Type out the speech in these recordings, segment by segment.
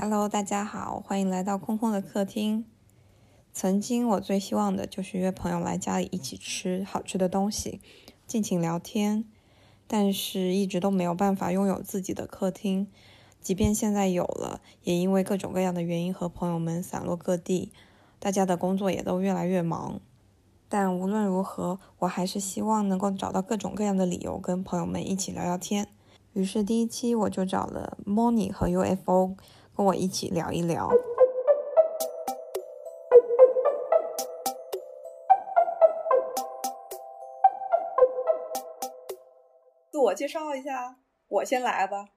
Hello，大家好，欢迎来到空空的客厅。曾经我最希望的就是约朋友来家里一起吃好吃的东西，尽情聊天，但是一直都没有办法拥有自己的客厅。即便现在有了，也因为各种各样的原因和朋友们散落各地，大家的工作也都越来越忙。但无论如何，我还是希望能够找到各种各样的理由跟朋友们一起聊聊天。于是第一期我就找了 Moni 和 UFO。跟我一起聊一聊。自我介绍一下，我先来吧。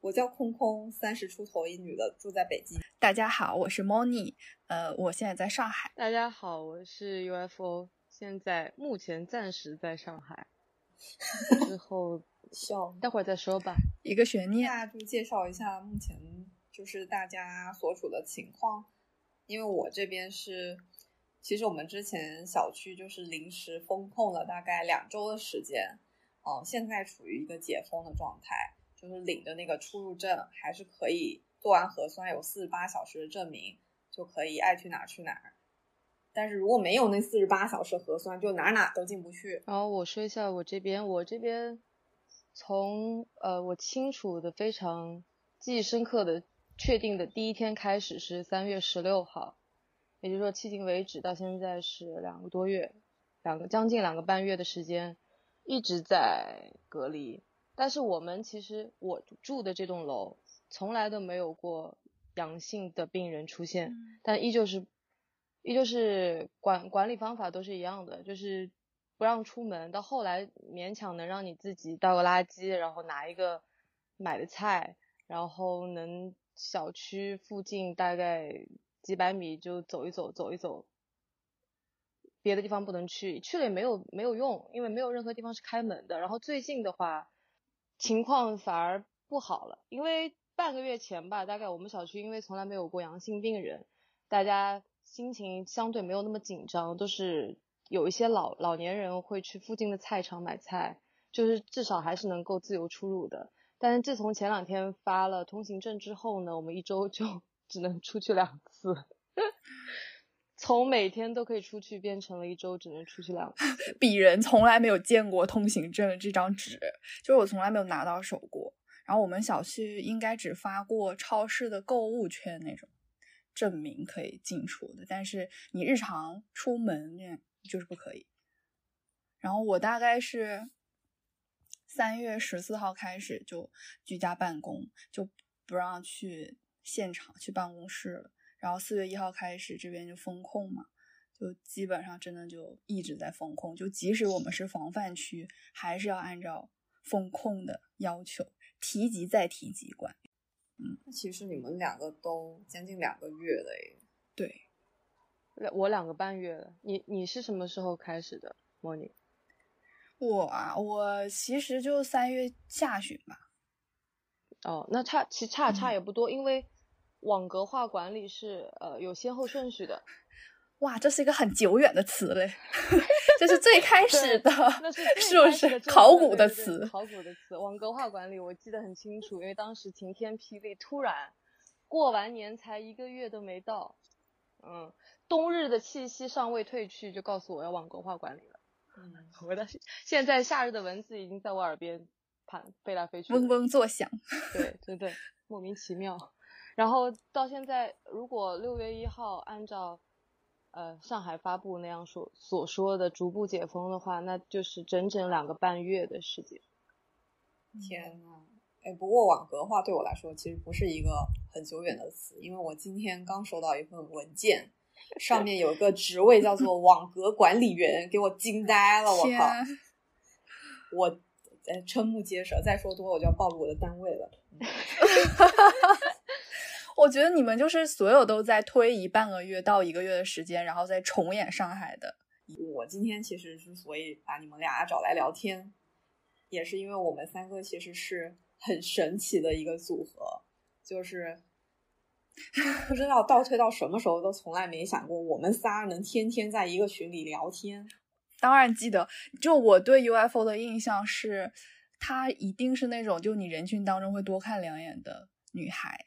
我叫空空，三十出头一女的，住在北京。大家好，我是 Moni，呃，我现在在上海。大家好，我是 UFO，现在目前暂时在上海。之后笑，待会儿再说吧。一个悬念。那就介绍一下目前。就是大家所处的情况，因为我这边是，其实我们之前小区就是临时封控了大概两周的时间，嗯，现在处于一个解封的状态，就是领着那个出入证还是可以做完核酸有四十八小时的证明就可以爱去哪儿去哪儿，但是如果没有那四十八小时核酸，就哪哪都进不去。然后我说一下我这边，我这边从呃我清楚的非常记忆深刻的。确定的第一天开始是三月十六号，也就是说，迄今为止到现在是两个多月，两个将近两个半月的时间，一直在隔离。但是我们其实我住的这栋楼从来都没有过阳性的病人出现，但依旧是依旧是管管理方法都是一样的，就是不让出门。到后来勉强能让你自己倒个垃圾，然后拿一个买的菜，然后能。小区附近大概几百米就走一走，走一走，别的地方不能去，去了也没有没有用，因为没有任何地方是开门的。然后最近的话，情况反而不好了，因为半个月前吧，大概我们小区因为从来没有过阳性病人，大家心情相对没有那么紧张，都是有一些老老年人会去附近的菜场买菜，就是至少还是能够自由出入的。但是自从前两天发了通行证之后呢，我们一周就 只能出去两次，从每天都可以出去变成了一周只能出去两次。鄙人从来没有见过通行证这张纸，就是我从来没有拿到手过。然后我们小区应该只发过超市的购物券那种证明可以进出的，但是你日常出门就是不可以。然后我大概是。三月十四号开始就居家办公，就不让去现场去办公室了。然后四月一号开始这边就封控嘛，就基本上真的就一直在封控。就即使我们是防范区，还是要按照封控的要求提级再提级管。嗯，那其实你们两个都将近两个月了诶。对，我两个半月了。你你是什么时候开始的，莫妮？我啊，我其实就三月下旬吧。哦，那差其实差差也不多，因为网格化管理是呃有先后顺序的。哇，这是一个很久远的词嘞，这是最开始的，是不是考古的词？考古的词，网格化管理我记得很清楚，因为当时晴天霹雳，突然过完年才一个月都没到，嗯，冬日的气息尚未褪去，就告诉我要网格化管理了。嗯，我的现在夏日的蚊子已经在我耳边盘飞来飞去，嗡嗡作响。对对对，莫名其妙。然后到现在，如果六月一号按照呃上海发布那样说所说的逐步解封的话，那就是整整两个半月的时间。天呐，哎，不过网格化对我来说其实不是一个很久远的词，因为我今天刚收到一份文件。上面有个职位叫做网格管理员，给我惊呆了！我靠，我呃瞠目结舌，再说多我就要暴露我的单位了。我觉得你们就是所有都在推移半个月到一个月的时间，然后再重演上海的。我今天其实之所以把你们俩找来聊天，也是因为我们三个其实是很神奇的一个组合，就是。不知道倒退到什么时候，都从来没想过我们仨能天天在一个群里聊天。当然记得，就我对 UFO 的印象是，她一定是那种就你人群当中会多看两眼的女孩。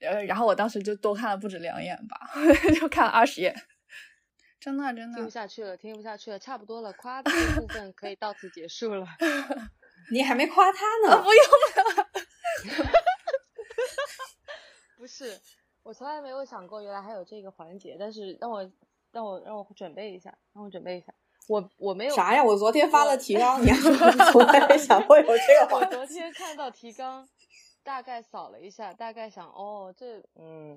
呃，然后我当时就多看了不止两眼吧，就看了二十眼，真的真的听不下去了，听不下去了，差不多了，夸的部分可以到此结束了。你还没夸他呢，不用了。不是，我从来没有想过原来还有这个环节，但是让我让我让我准备一下，让我准备一下。我我没有啥呀？我昨天发了提纲，你还从来没 想过有这个我昨天看到提纲，大概扫了一下，大概想哦，这嗯，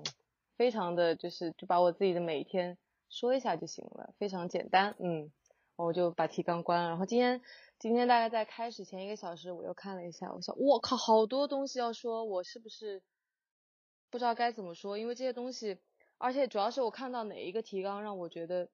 非常的就是就把我自己的每一天说一下就行了，非常简单，嗯，我就把提纲关了。然后今天今天大概在开始前一个小时，我又看了一下，我想我靠，好多东西要说，我是不是不知道该怎么说？因为这些东西，而且主要是我看到哪一个提纲让我觉得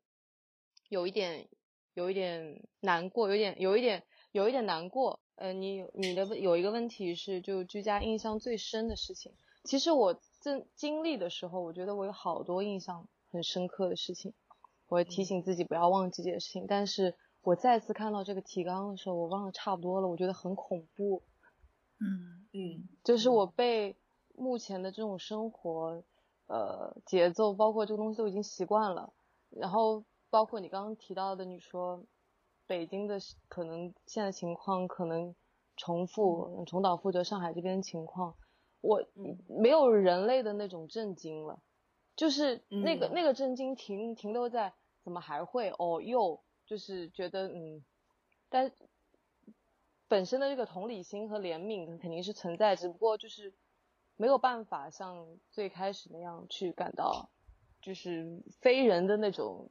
有一点。有一点难过，有点有一点有一点难过。呃，你你的有一个问题是，就居家印象最深的事情。其实我正经历的时候，我觉得我有好多印象很深刻的事情，我提醒自己不要忘记这件事情。但是我再次看到这个提纲的时候，我忘了差不多了。我觉得很恐怖。嗯嗯，就是我被目前的这种生活呃节奏，包括这个东西都已经习惯了，然后。包括你刚刚提到的，你说北京的可能现在情况可能重复重蹈覆辙，上海这边情况，我没有人类的那种震惊了，就是那个那个震惊停停留在怎么还会哦又就是觉得嗯，但本身的这个同理心和怜悯肯定是存在，只不过就是没有办法像最开始那样去感到就是非人的那种。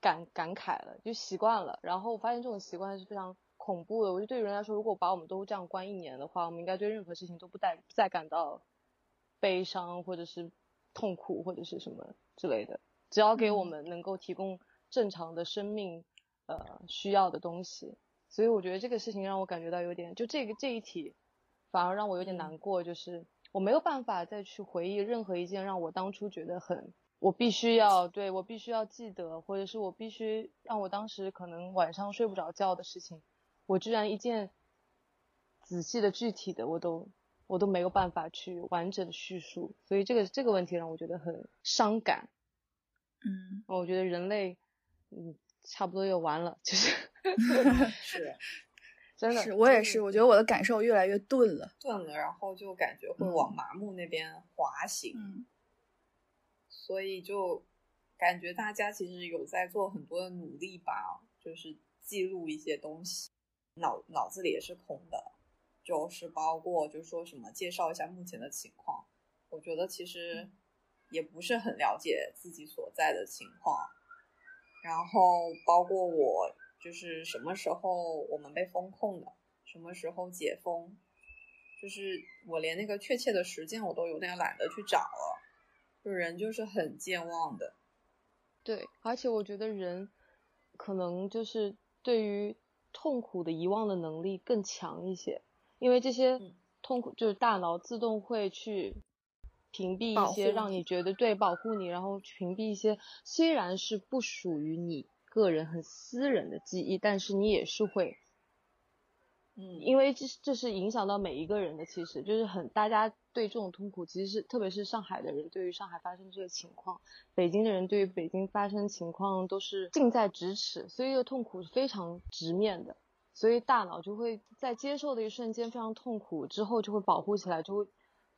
感感慨了，就习惯了，然后我发现这种习惯是非常恐怖的。我觉得对于人来说，如果把我们都这样关一年的话，我们应该对任何事情都不带再感到悲伤或者是痛苦或者是什么之类的。只要给我们能够提供正常的生命呃需要的东西，所以我觉得这个事情让我感觉到有点，就这个这一题反而让我有点难过，就是我没有办法再去回忆任何一件让我当初觉得很。我必须要对我必须要记得，或者是我必须让我当时可能晚上睡不着觉的事情，我居然一件仔细的具体的我都我都没有办法去完整叙述，所以这个这个问题让我觉得很伤感。嗯，我觉得人类嗯差不多又完了，就是 是真的是我也是，我觉得我的感受越来越钝了，钝了，然后就感觉会往麻木那边滑行。嗯。所以就感觉大家其实有在做很多的努力吧，就是记录一些东西，脑脑子里也是空的，就是包括就说什么介绍一下目前的情况。我觉得其实也不是很了解自己所在的情况，然后包括我就是什么时候我们被封控的，什么时候解封，就是我连那个确切的时间我都有点懒得去找了。就人就是很健忘的，对，而且我觉得人可能就是对于痛苦的遗忘的能力更强一些，因为这些痛苦就是大脑自动会去屏蔽一些让你觉得对保护你，然后屏蔽一些虽然是不属于你个人很私人的记忆，但是你也是会。嗯，因为这这是影响到每一个人的，其实就是很大家对这种痛苦，其实是特别是上海的人，对于上海发生这个情况，北京的人对于北京发生情况都是近在咫尺，所以这个痛苦是非常直面的，所以大脑就会在接受的一瞬间非常痛苦之后就会保护起来，就会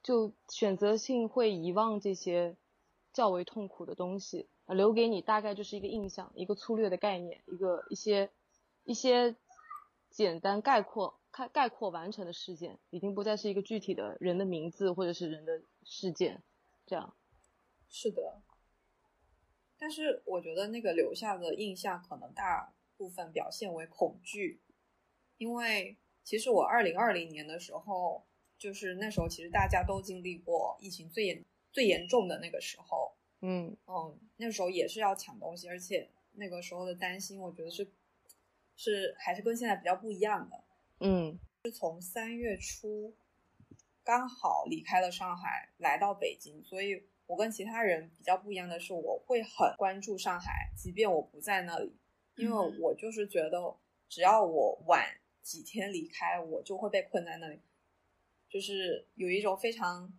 就选择性会遗忘这些较为痛苦的东西，留给你大概就是一个印象，一个粗略的概念，一个一些一些。简单概括、概概括完成的事件，已经不再是一个具体的人的名字或者是人的事件，这样。是的。但是我觉得那个留下的印象可能大部分表现为恐惧，因为其实我二零二零年的时候，就是那时候其实大家都经历过疫情最严最严重的那个时候。嗯。嗯，那时候也是要抢东西，而且那个时候的担心，我觉得是。是还是跟现在比较不一样的，嗯，是从三月初刚好离开了上海，来到北京，所以我跟其他人比较不一样的是，我会很关注上海，即便我不在那里，因为我就是觉得只要我晚几天离开，我就会被困在那里，就是有一种非常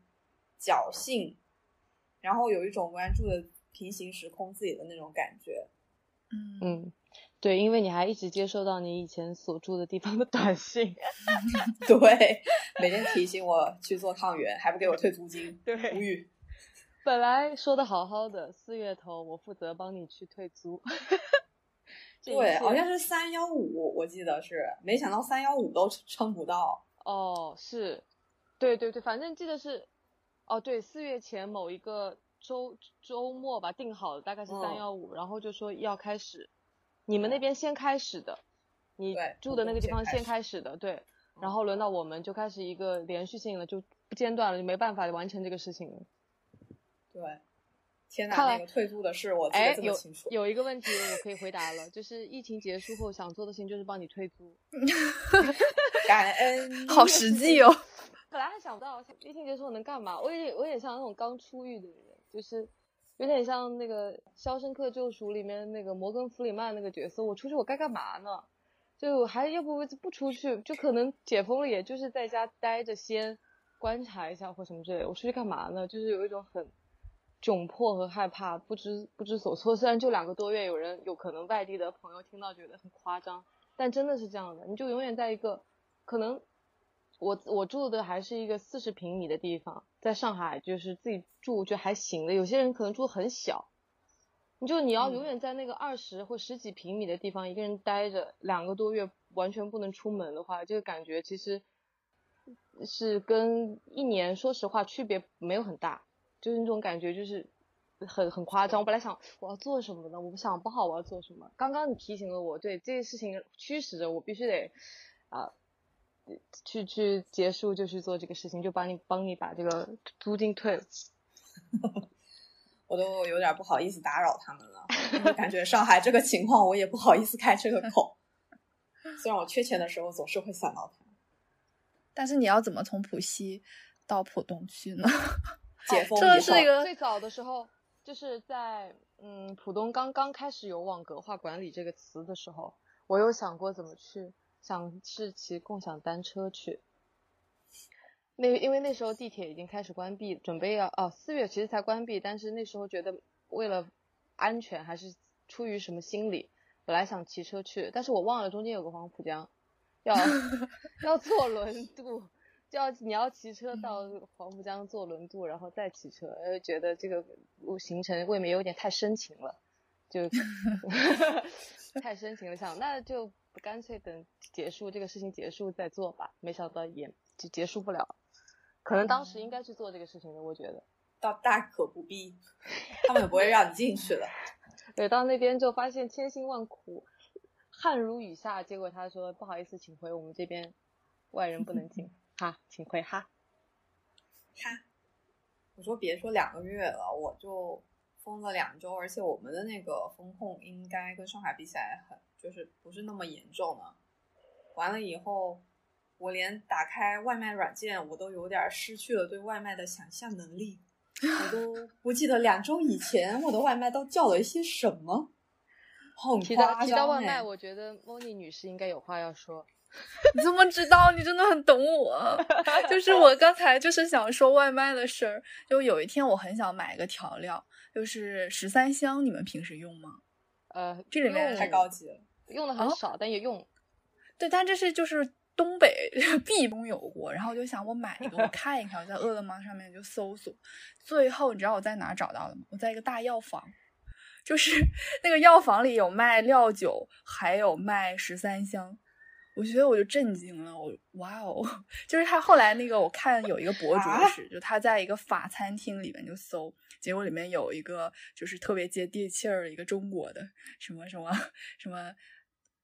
侥幸，然后有一种关注的平行时空自己的那种感觉。嗯嗯，对，因为你还一直接收到你以前所住的地方的短信，对，每天提醒我去做抗原，还不给我退租金，对无语。本来说的好好的，四月头我负责帮你去退租，对，好像是三幺五，我记得是，没想到三幺五都撑不到。哦，是，对对对，反正记得是，哦对，四月前某一个周周末吧，定好的大概是嗯三幺五，然后就说要开始，你们那边先开始的，你住的那个地方先先开开始的，对，然后轮到我们就开始一个连续性了，就不间断了，就没办法完成这个事情了。对，天哪，看来那个退租的事我记哎得，这么有清楚。有一个问题我可以回答了，就是疫情结束后想做的事情就是帮你退租。感恩，好实际哦。本来还想不到疫情结束能干嘛，我也我也像那种刚出狱的人，就是有点像那个《肖申克救赎》里面那个摩根弗里曼那个角色，我出去我该干嘛呢？就还要不不出去，就可能解封了，也就是在家待着先观察一下或什么之类。我出去干嘛呢？就是有一种很窘迫和害怕，不知不知所措。虽然就两个多月，有人有可能外地的朋友听到觉得很夸张，但真的是这样的，你就永远在一个可能我我住的还是一个四十平米的地方，在上海就是自己住就还行的，有些人可能住很小，你就你要嗯永远在那个二十或十几平米的地方一个人待着两个多月，完全不能出门的话，这个感觉其实是跟一年说实话区别没有很大，就是那种感觉就是很很夸张。我本来想我要做什么呢？我想不好我要做什么。刚刚你提醒了我，对这个事情驱使着我必须得啊、去去结束就去做这个事情，就帮你帮你把这个租金退了。我都有点不好意思打扰他们了，感觉上海这个情况，我也不好意思开这个口。虽然我缺钱的时候总是会想到他。但是你要怎么从浦西到浦东去呢？解封以后，这是一个最早的时候，就是在嗯浦东刚刚开始有网格化管理这个词的时候，我有想过怎么去，想是骑共享单车去。那因为那时候地铁已经开始关闭，准备要哦四月其实才关闭，但是那时候觉得为了安全还是出于什么心理，本来想骑车去，但是我忘了中间有个黄浦江，要 要坐轮渡，就要你要骑车到黄浦江坐轮渡，然后再骑车，呃，觉得这个路行程未免有点太深情了，就 太深情了，想那就干脆等结束这个事情结束再做吧，没想到也就结束不了，可能当时应该去做这个事情的，我觉得。倒大可不必，他们也不会让你进去的。对，到那边就发现千辛万苦，汗如雨下，结果他说不好意思，请回我们这边，外人不能进，哈，请回哈。哈，我说别说两个月了，我就封了两周，而且我们的那个风控应该跟上海比起来很，就是不是那么严重呢。完了以后，我连打开外卖软件，我都有点失去了对外卖的想象能力。我都 不记得两周以前我的外卖都叫了一些什么，很提夸张到提到外卖，哎我觉得莫妮女士应该有话要说。你怎么知道？你真的很懂我。就是我刚才就是想说外卖的事儿。就有一天我很想买一个调料，就是十三香，你们平时用吗？呃，这里面用太高级了。用的很哦少，但也用。对，但这是就是东北必拥有过，然后我就想我买一个，我 看一看，我在饿了么上面就搜索，最后你知道我在哪儿找到的吗？我在一个大药房，就是 那个药房里有卖料酒，还有卖十三香。我觉得我就震惊了，我哇哦！就是他后来那个，我看有一个博主是，就他在一个法餐厅里面就搜，结果里面有一个就是特别接地气儿的一个中国的什么什么什么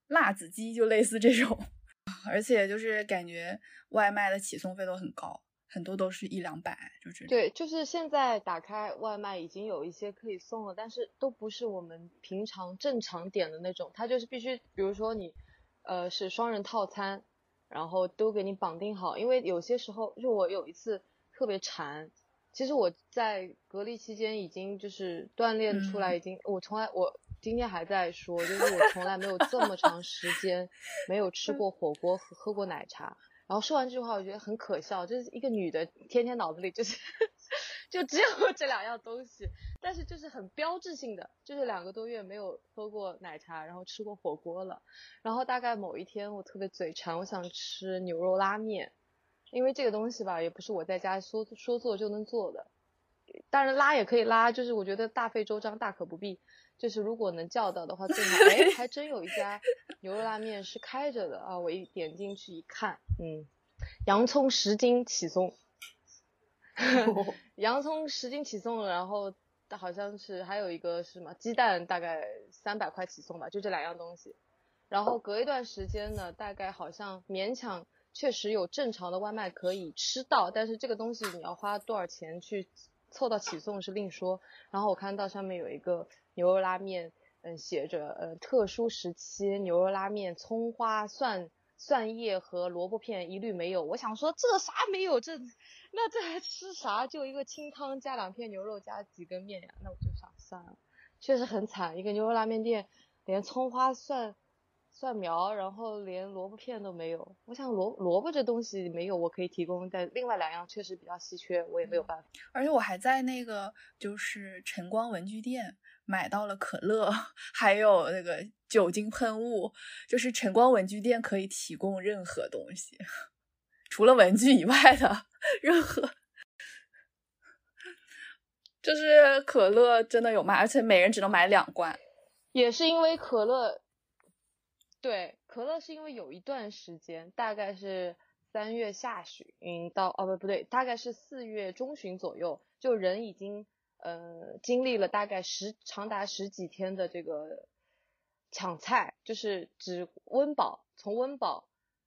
辣子鸡，就类似这种，而且就是感觉外卖的起送费都很高，很多都是一两百，就这种。对，就是现在打开外卖已经有一些可以送了，但是都不是我们平常正常点的那种，它就是必须，比如说你，呃，是双人套餐，然后都给你绑定好，因为有些时候，就我有一次特别馋，其实我在隔离期间已经就是锻炼出来，已经、我从来我今天还在说，就是我从来没有这么长时间 没有吃过火锅和喝过奶茶。然后说完这句话，我觉得很可笑，就是一个女的天天脑子里就是 就只有这两样东西，但是就是很标志性的，就是两个多月没有喝过奶茶，然后吃过火锅了，然后大概某一天我特别嘴馋，我想吃牛肉拉面，因为这个东西吧，也不是我在家说说做就能做的，当然拉也可以拉，就是我觉得大费周章大可不必，就是如果能叫到的话最好，哎，还真有一家牛肉拉面是开着的啊，我一点进去一看，嗯，洋葱十斤起送。洋葱十斤起送，然后好像是还有一个是什么鸡蛋，大概三百块起送吧，就这两样东西。然后隔一段时间呢，大概好像勉强确实有正常的外卖可以吃到，但是这个东西你要花多少钱去凑到起送是另说。然后我看到上面有一个牛肉拉面，嗯，写着呃特殊时期牛肉拉面，葱花蒜。蒜叶和萝卜片一律没有，我想说这啥没有，这那这还吃啥？就一个清汤加两片牛肉加几根面呀？那我就想算了，确实很惨，一个牛肉拉面店连葱花蒜蒜苗，然后连萝卜片都没有。我想萝萝卜这东西没有，我可以提供，但另外两样确实比较稀缺，我也没有办法。而且我还在那个就是晨光文具店。买到了可乐，还有那个酒精喷雾，就是晨光文具店可以提供任何东西，除了文具以外的任何，就是可乐真的有卖，而且每人只能买两罐。也是因为可乐，对，可乐是因为有一段时间，大概是三月下旬到哦不不对，大概是四月中旬左右，就人已经。呃，经历了大概十长达十几天的这个抢菜，就是指温饱，从温饱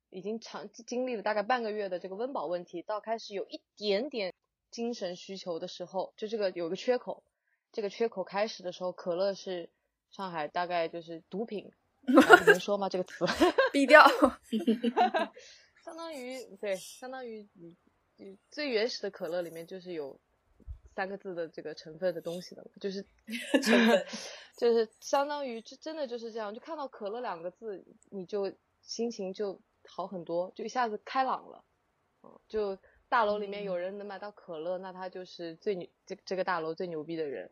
已经长经历了大概半个月的这个温饱问题，到开始有一点点精神需求的时候，就这个有个缺口，这个缺口开始的时候，可乐是上海大概就是毒品，能说吗？这个词 毙掉，相当于对，相当于你你最原始的可乐里面就是有。三个字的这个成分的东西的，就是成 分，就是相当于，就真的就是这样，就看到可乐两个字，你就心情就好很多，就一下子开朗了。嗯，就大楼里面有人能买到可乐，那他就是最牛，这这个大楼最牛逼的人。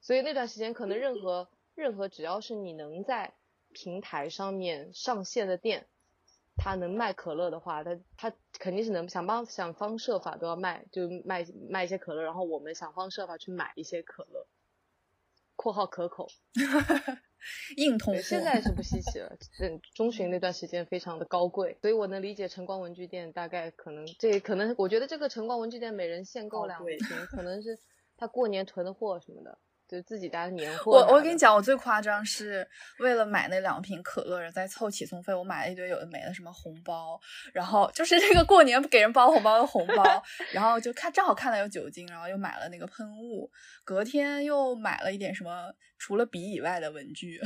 所以那段时间，可能任何任何只要是你能在平台上面上线的店。他能卖可乐的话，他他肯定是能想方想方设法都要卖，就卖卖一些可乐，然后我们想方设法去买一些可乐。括号可口，硬通货。现在是不稀奇了，嗯，中旬那段时间非常的高贵，所以我能理解晨光文具店大概可能这可能，我觉得这个晨光文具店每人限购两瓶，可能是他过年囤的货什么的。就自己家的年货。我我跟你讲，我最夸张是为了买那两瓶可乐，然后再凑起送费，我买了一堆有的没的什么红包，然后就是那个过年给人包红包的红包，然后就看正好看到有酒精，然后又买了那个喷雾，隔天又买了一点什么除了笔以外的文具，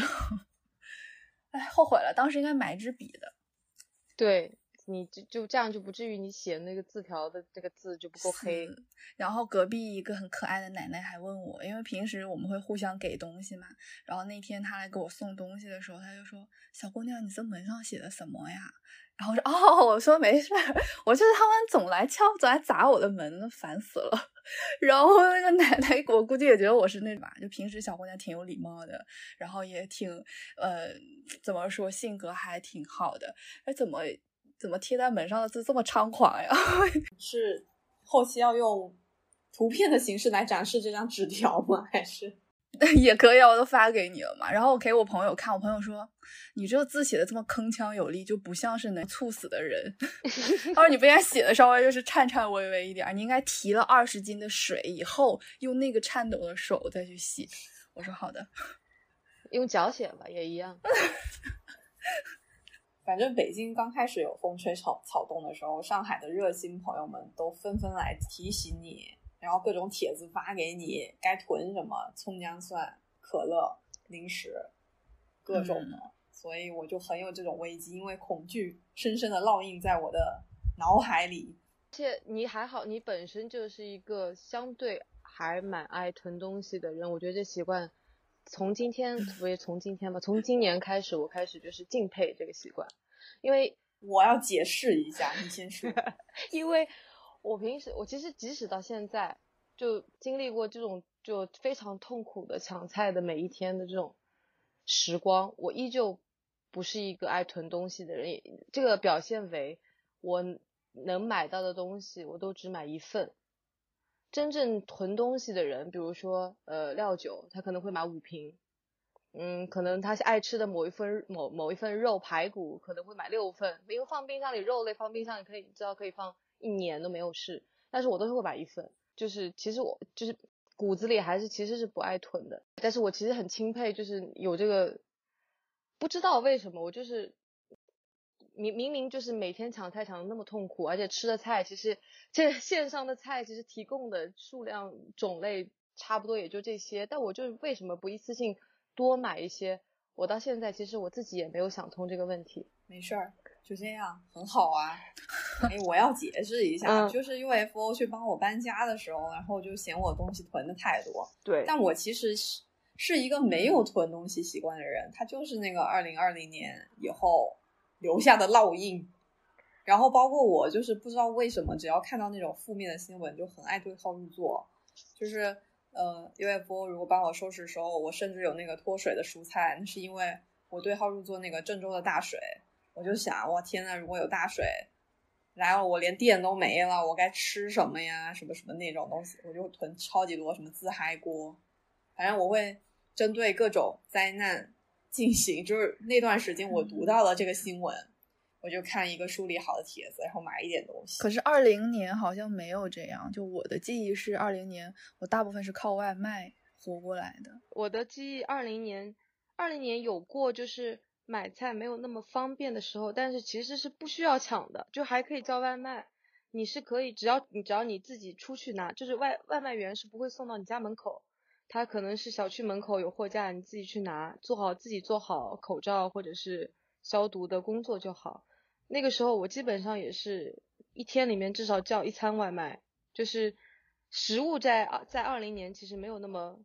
哎，后悔了，当时应该买一支笔的。对。你就就这样就不至于你写那个字条的这个字就不够黑。然后隔壁一个很可爱的奶奶还问我，因为平时我们会互相给东西嘛。然后那天她来给我送东西的时候，她就说：“小姑娘，你这门上写的什么呀？”然后说：“哦，我说没事，我就是他们总来敲，总来砸我的门，烦死了。”然后那个奶奶，我估计也觉得我是那吧，就平时小姑娘挺有礼貌的，然后也挺呃，怎么说，性格还挺好的。哎，怎么？怎么贴在门上的字这么猖狂呀？是后期要用图片的形式来展示这张纸条吗？还是 也可以，我都发给你了嘛。然后我给我朋友看，我朋友说你这个字写的这么铿锵有力，就不像是能猝死的人。他说你不应该写的稍微就是颤颤巍巍一点，你应该提了二十斤的水以后，用那个颤抖的手再去写。我说好的，用脚写吧，也一样。反正北京刚开始有风吹草草动的时候，上海的热心朋友们都纷纷来提醒你，然后各种帖子发给你，该囤什么葱姜蒜、可乐、零食，各种的。所以我就很有这种危机，因为恐惧深深的烙印在我的脑海里。而且你还好，你本身就是一个相对还蛮爱囤东西的人，我觉得这习惯。从今天不也从今天吧，从今年开始，我开始就是敬佩这个习惯，因为我要解释一下，你先说。因为我平时我其实即使到现在，就经历过这种就非常痛苦的抢菜的每一天的这种时光，我依旧不是一个爱囤东西的人。这个表现为我能买到的东西，我都只买一份。真正囤东西的人，比如说呃料酒，他可能会买五瓶。嗯，可能他爱吃的某一份某某一份肉排骨，可能会买六份，因为放冰箱里肉类放冰箱里可以知道可以放一年都没有事。但是我都是会买一份，就是其实我就是骨子里还是其实是不爱囤的。但是我其实很钦佩，就是有这个不知道为什么，我就是明明明就是每天抢菜抢的那么痛苦，而且吃的菜其实这线上的菜其实提供的数量种类差不多也就这些，但我就是为什么不一次性。多买一些，我到现在其实我自己也没有想通这个问题。没事儿，就这样，很好啊。哎，我要解释一下，就是 UFO 去帮我搬家的时候，然后就嫌我东西囤的太多。对，但我其实是是一个没有囤东西习惯的人，他就是那个二零二零年以后留下的烙印。然后包括我，就是不知道为什么，只要看到那种负面的新闻，就很爱对号入座，就是。呃，UFO 如果帮我收拾的时候，我甚至有那个脱水的蔬菜，那是因为我对号入座那个郑州的大水，我就想，我天呐，如果有大水来了，我连电都没了，我该吃什么呀？什么什么那种东西，我就囤超级多，什么自嗨锅，反正我会针对各种灾难进行，就是那段时间我读到了这个新闻。我就看一个梳理好的帖子，然后买一点东西。可是二零年好像没有这样，就我的记忆是二零年，我大部分是靠外卖活过来的。我的记忆二零年，二零年有过就是买菜没有那么方便的时候，但是其实是不需要抢的，就还可以叫外卖。你是可以，只要你只要你自己出去拿，就是外外卖员是不会送到你家门口，他可能是小区门口有货架，你自己去拿，做好自己做好口罩或者是消毒的工作就好。那个时候我基本上也是一天里面至少叫一餐外卖，就是食物在二在二零年其实没有那么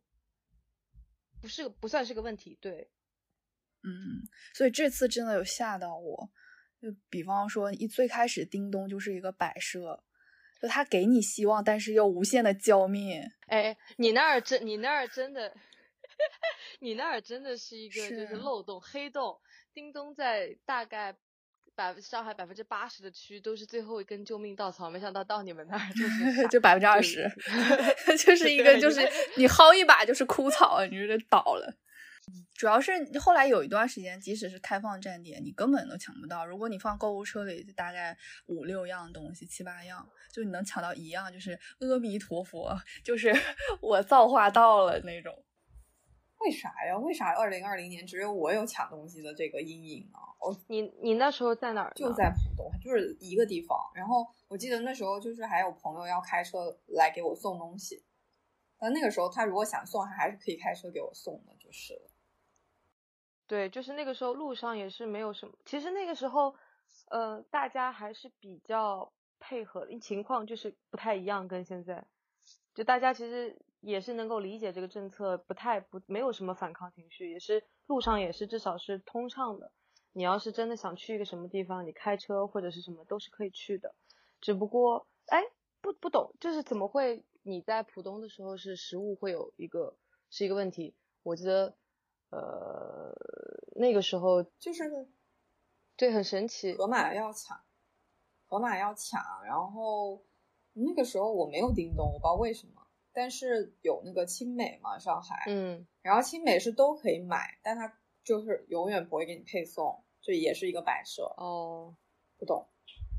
不是不算是个问题，对，嗯，所以这次真的有吓到我，就比方说一最开始叮咚就是一个摆设，就他给你希望，但是又无限的浇灭。哎，你那儿真你那儿真的，你那儿真的是一个就是漏洞黑洞，叮咚在大概。百上海百分之八十的区都是最后一根救命稻草，没想到到你们那儿就是 就百分之二十，就是一个就是你薅一把就是枯草，你就倒了。主要是后来有一段时间，即使是开放站点，你根本都抢不到。如果你放购物车里，大概五六样东西，七八样，就你能抢到一样，就是阿弥陀佛，就是 我造化到了那种。为啥呀？为啥二零二零年只有我有抢东西的这个阴影呢？哦，你你那时候在哪儿？就在浦东，就是一个地方。然后我记得那时候就是还有朋友要开车来给我送东西，但那个时候他如果想送，他还是可以开车给我送的，就是了。对，就是那个时候路上也是没有什么。其实那个时候，呃，大家还是比较配合的，情况就是不太一样，跟现在，就大家其实。也是能够理解这个政策，不太不没有什么反抗情绪，也是路上也是至少是通畅的。你要是真的想去一个什么地方，你开车或者是什么都是可以去的。只不过，哎，不不懂，就是怎么会你在浦东的时候是食物会有一个是一个问题？我记得，呃，那个时候就是对，很神奇，盒马要抢，盒马要抢，然后那个时候我没有叮咚，我不知道为什么。但是有那个青美嘛，上海，嗯，然后青美是都可以买，但它就是永远不会给你配送，这也是一个摆设哦，不懂，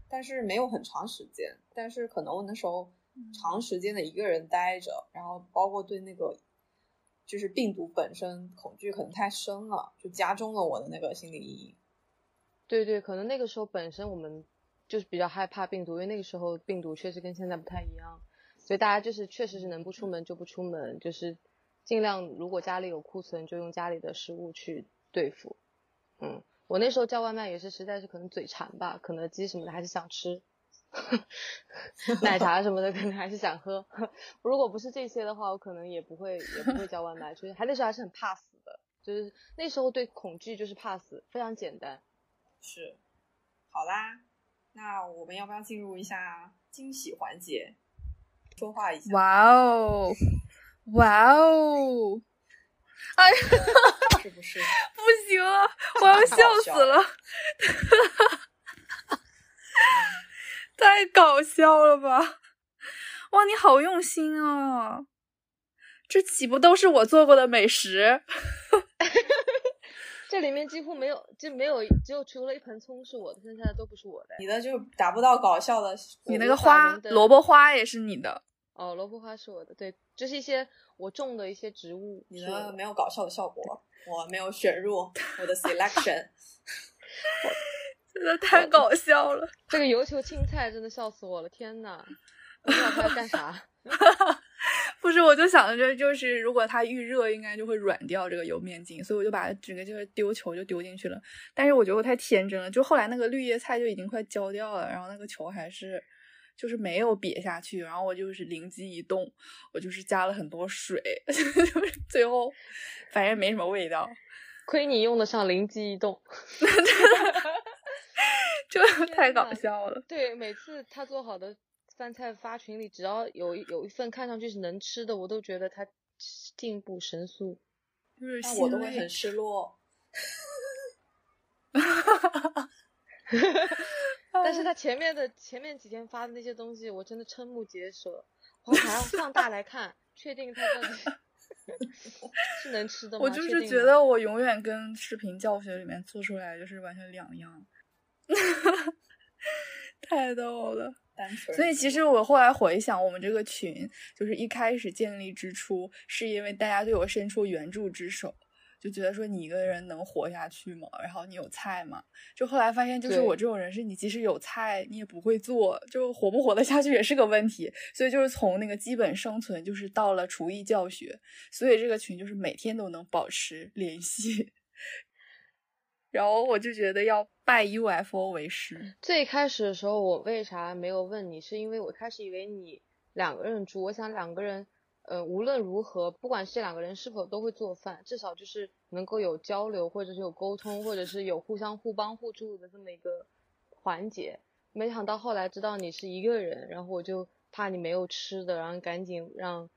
但是没有很长时间，但是可能我那时候长时间的一个人待着，然后包括对那个就是病毒本身恐惧可能太深了，就加重了我的那个心理阴影。对对，可能那个时候本身我们就是比较害怕病毒，因为那个时候病毒确实跟现在不太一样。所以大家就是确实是能不出门就不出门，就是尽量如果家里有库存就用家里的食物去对付。嗯，我那时候叫外卖也是实在是可能嘴馋吧，肯德基什么的还是想吃，奶茶什么的可能还是想喝。如果不是这些的话，我可能也不会也不会叫外卖，就是还那时候还是很怕死的，就是那时候对恐惧就是怕死，非常简单。是，好啦，那我们要不要进入一下惊喜环节？说话一下。哇哦，哇哦！哎呀，是不是？不行了，我要笑死了！太搞笑了吧！哇，你好用心啊！这岂不都是我做过的美食？这里面几乎没有，就没有，只有除了一盆葱是我的，剩下的都不是我的。你的就达不到搞笑的。你那个花，萝卜花也是你的。哦，萝卜花是我的，对，就是一些我种的一些植物。你的没有搞笑的效果，我没有选入我的 selection。真的太搞笑了！这个油球青菜真的笑死我了，天呐！不知道他要干啥。不是，我就想着，就是如果它预热，应该就会软掉这个油面筋，所以我就把整个就是丢球就丢进去了。但是我觉得我太天真了，就后来那个绿叶菜就已经快焦掉了，然后那个球还是就是没有瘪下去，然后我就是灵机一动，我就是加了很多水，就是最后反正没什么味道。亏你用得上灵机一动，这太搞笑了。对，每次他做好的。饭菜发群里，只要有有一份看上去是能吃的，我都觉得他进步神速，就是我都会很失落。但是他前面的前面几天发的那些东西，我真的瞠目结舌，我还要放大来看，确定他到底 是能吃的吗？我就是觉得我永远跟视频教学里面做出来就是完全两样，太逗了。所以其实我后来回想，我们这个群就是一开始建立之初，是因为大家对我伸出援助之手，就觉得说你一个人能活下去吗？然后你有菜吗？就后来发现，就是我这种人，是你即使有菜，你也不会做，就活不活得下去也是个问题。所以就是从那个基本生存，就是到了厨艺教学，所以这个群就是每天都能保持联系。然后我就觉得要拜 UFO 为师。最开始的时候，我为啥没有问你？是因为我开始以为你两个人住，我想两个人，呃，无论如何，不管是两个人是否都会做饭，至少就是能够有交流，或者是有沟通，或者是有互相互帮互助的这么一个环节。没想到后来知道你是一个人，然后我就怕你没有吃的，然后赶紧让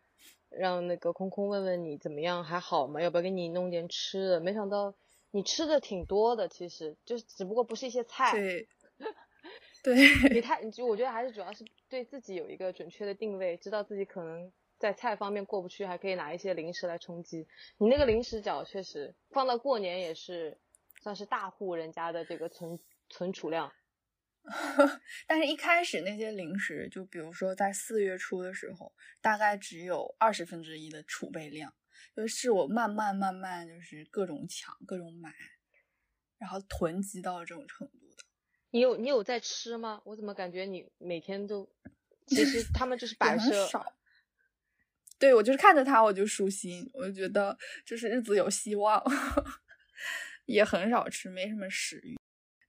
让那个空空问问你怎么样，还好吗？要不要给你弄点吃的？没想到。你吃的挺多的，其实就是只不过不是一些菜。对，对你太，就我觉得还是主要是对自己有一个准确的定位，知道自己可能在菜方面过不去，还可以拿一些零食来充饥。你那个零食角确实放到过年也是算是大户人家的这个存存储量。但是，一开始那些零食，就比如说在四月初的时候，大概只有二十分之一的储备量。就是我慢慢慢慢就是各种抢各种买，然后囤积到这种程度的。你有你有在吃吗？我怎么感觉你每天都，其实他们就是 摆设。少。对我就是看着他我就舒心，我就觉得就是日子有希望。也很少吃，没什么食欲。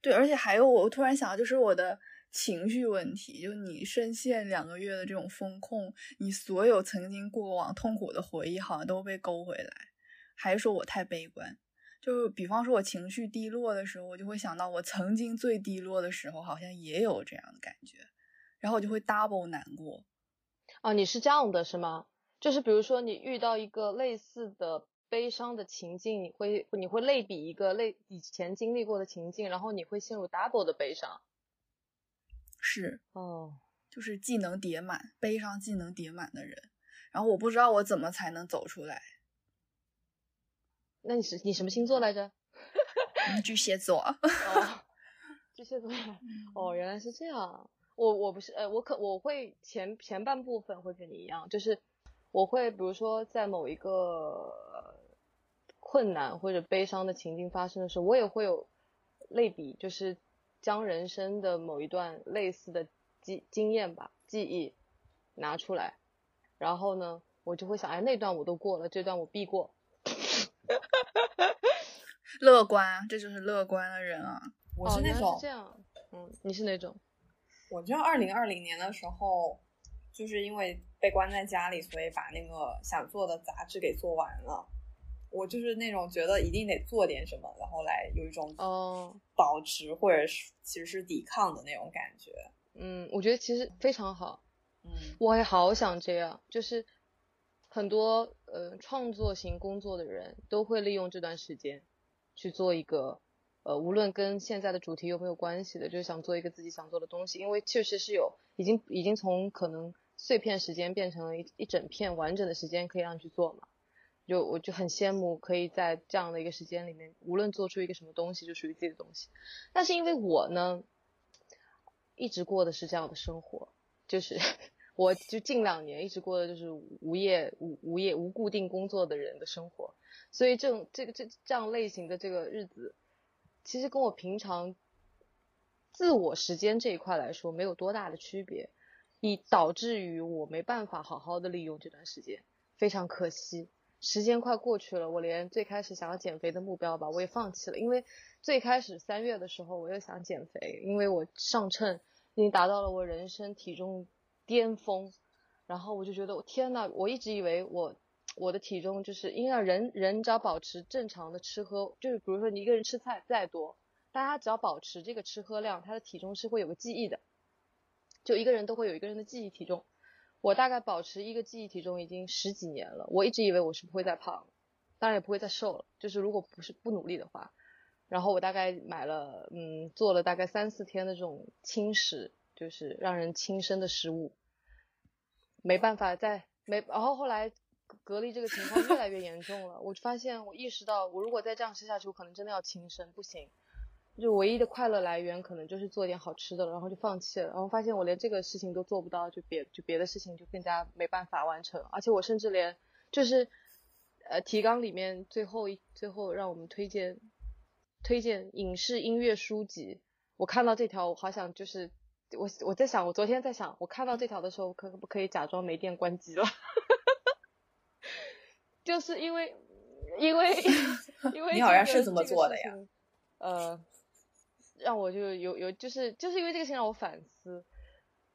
对，而且还有我突然想到，就是我的。情绪问题，就你深陷两个月的这种风控，你所有曾经过往痛苦的回忆好像都被勾回来，还是说我太悲观？就比方说，我情绪低落的时候，我就会想到我曾经最低落的时候，好像也有这样的感觉，然后我就会 double 难过。哦，你是这样的是吗？就是比如说你遇到一个类似的悲伤的情境，你会你会类比一个类以前经历过的情境，然后你会陷入 double 的悲伤。是哦，就是技能叠满，悲伤技能叠满的人，然后我不知道我怎么才能走出来。那你是你什么星座来着？巨蟹座。哦，巨蟹座。哦，原来是这样。我我不是，呃，我可我会前前半部分会跟你一样，就是我会比如说在某一个困难或者悲伤的情境发生的时候，我也会有类比，就是。将人生的某一段类似的经经验吧、记忆拿出来，然后呢，我就会想，哎，那段我都过了，这段我必过。乐观，这就是乐观的人啊！我是那种这样，嗯，你是哪种？我就二零二零年的时候，就是因为被关在家里，所以把那个想做的杂志给做完了。我就是那种觉得一定得做点什么，然后来有一种哦保持或者是其实是抵抗的那种感觉。嗯，我觉得其实非常好。嗯，我也好想这样，就是很多呃创作型工作的人都会利用这段时间去做一个呃，无论跟现在的主题有没有关系的，就是想做一个自己想做的东西，因为确实是有已经已经从可能碎片时间变成了一一整片完整的时间可以让你去做嘛。就我就很羡慕可以在这样的一个时间里面，无论做出一个什么东西，就属于自己的东西。但是因为我呢，一直过的是这样的生活，就是 我就近两年一直过的就是无业无无业无固定工作的人的生活，所以这种这个这这样类型的这个日子，其实跟我平常自我时间这一块来说没有多大的区别，以导致于我没办法好好的利用这段时间，非常可惜。时间快过去了，我连最开始想要减肥的目标吧，我也放弃了。因为最开始三月的时候，我又想减肥，因为我上秤已经达到了我人生体重巅峰，然后我就觉得我天呐，我一直以为我我的体重就是因为人人只要保持正常的吃喝，就是比如说你一个人吃菜再多，大家只要保持这个吃喝量，他的体重是会有个记忆的，就一个人都会有一个人的记忆体重。我大概保持一个记忆体重已经十几年了，我一直以为我是不会再胖，当然也不会再瘦了，就是如果不是不努力的话。然后我大概买了，嗯，做了大概三四天的这种轻食，就是让人轻生的食物，没办法再没。然后后来隔离这个情况越来越严重了，我就发现我意识到，我如果再这样吃下去，我可能真的要轻生，不行。就唯一的快乐来源可能就是做点好吃的了，然后就放弃了，然后发现我连这个事情都做不到，就别就别的事情就更加没办法完成，而且我甚至连就是呃提纲里面最后一最后让我们推荐推荐影视音乐书籍，我看到这条我好想就是我我在想我昨天在想我看到这条的时候可不可以假装没电关机了，就是因为因为 因为你好像是这么做的呀，呃。让我就有有就是就是因为这个事情让我反思，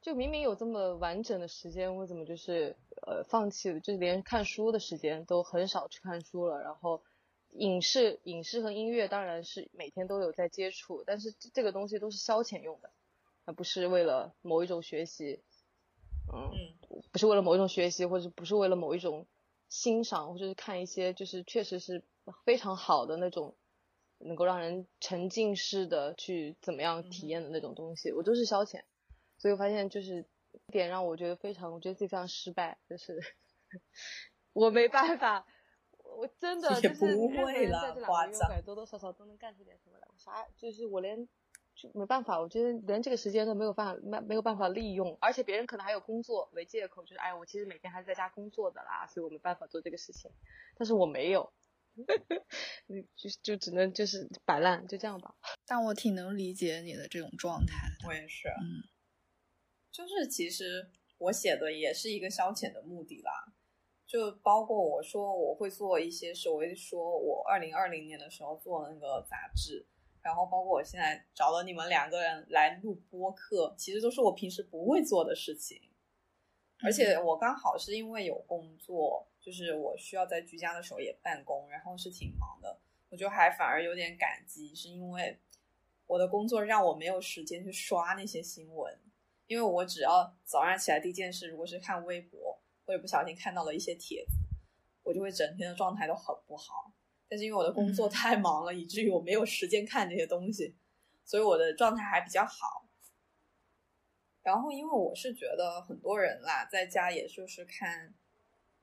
就明明有这么完整的时间，我怎么就是呃放弃了，就是连看书的时间都很少去看书了。然后影视影视和音乐当然是每天都有在接触，但是这个东西都是消遣用的，而不是为了某一种学习，嗯，不是为了某一种学习，或者不是为了某一种欣赏，或者是看一些就是确实是非常好的那种。能够让人沉浸式的去怎么样体验的那种东西，我都是消遣，所以我发现就是一点让我觉得非常，我觉得自己非常失败，就是 我没办法，我真的就是不会了，在这两个月，我感觉多多少少都能干出点什么来，啥就是我连就没办法，我觉得连这个时间都没有办法没没有办法利用，而且别人可能还有工作为借口，就是哎，我其实每天还是在家工作的啦，所以我没办法做这个事情，但是我没有。你 就就只能就是摆烂，就这样吧。但我挺能理解你的这种状态。我也是，嗯，就是其实我写的也是一个消遣的目的啦。就包括我说我会做一些事，我会说我二零二零年的时候做那个杂志，然后包括我现在找了你们两个人来录播客，其实都是我平时不会做的事情。而且我刚好是因为有工作。就是我需要在居家的时候也办公，然后是挺忙的，我就还反而有点感激，是因为我的工作让我没有时间去刷那些新闻，因为我只要早上起来第一件事，如果是看微博或者不小心看到了一些帖子，我就会整天的状态都很不好。但是因为我的工作太忙了，以至于我没有时间看这些东西，所以我的状态还比较好。然后因为我是觉得很多人啦，在家也就是看。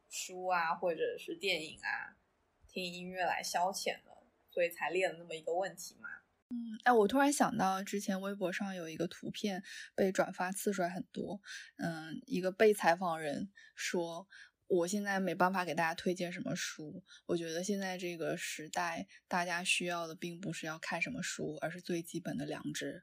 书啊，或者是电影啊，听音乐来消遣的，所以才列了那么一个问题嘛。嗯，哎，我突然想到，之前微博上有一个图片被转发次数很多。嗯，一个被采访人说：“我现在没办法给大家推荐什么书，我觉得现在这个时代，大家需要的并不是要看什么书，而是最基本的良知。”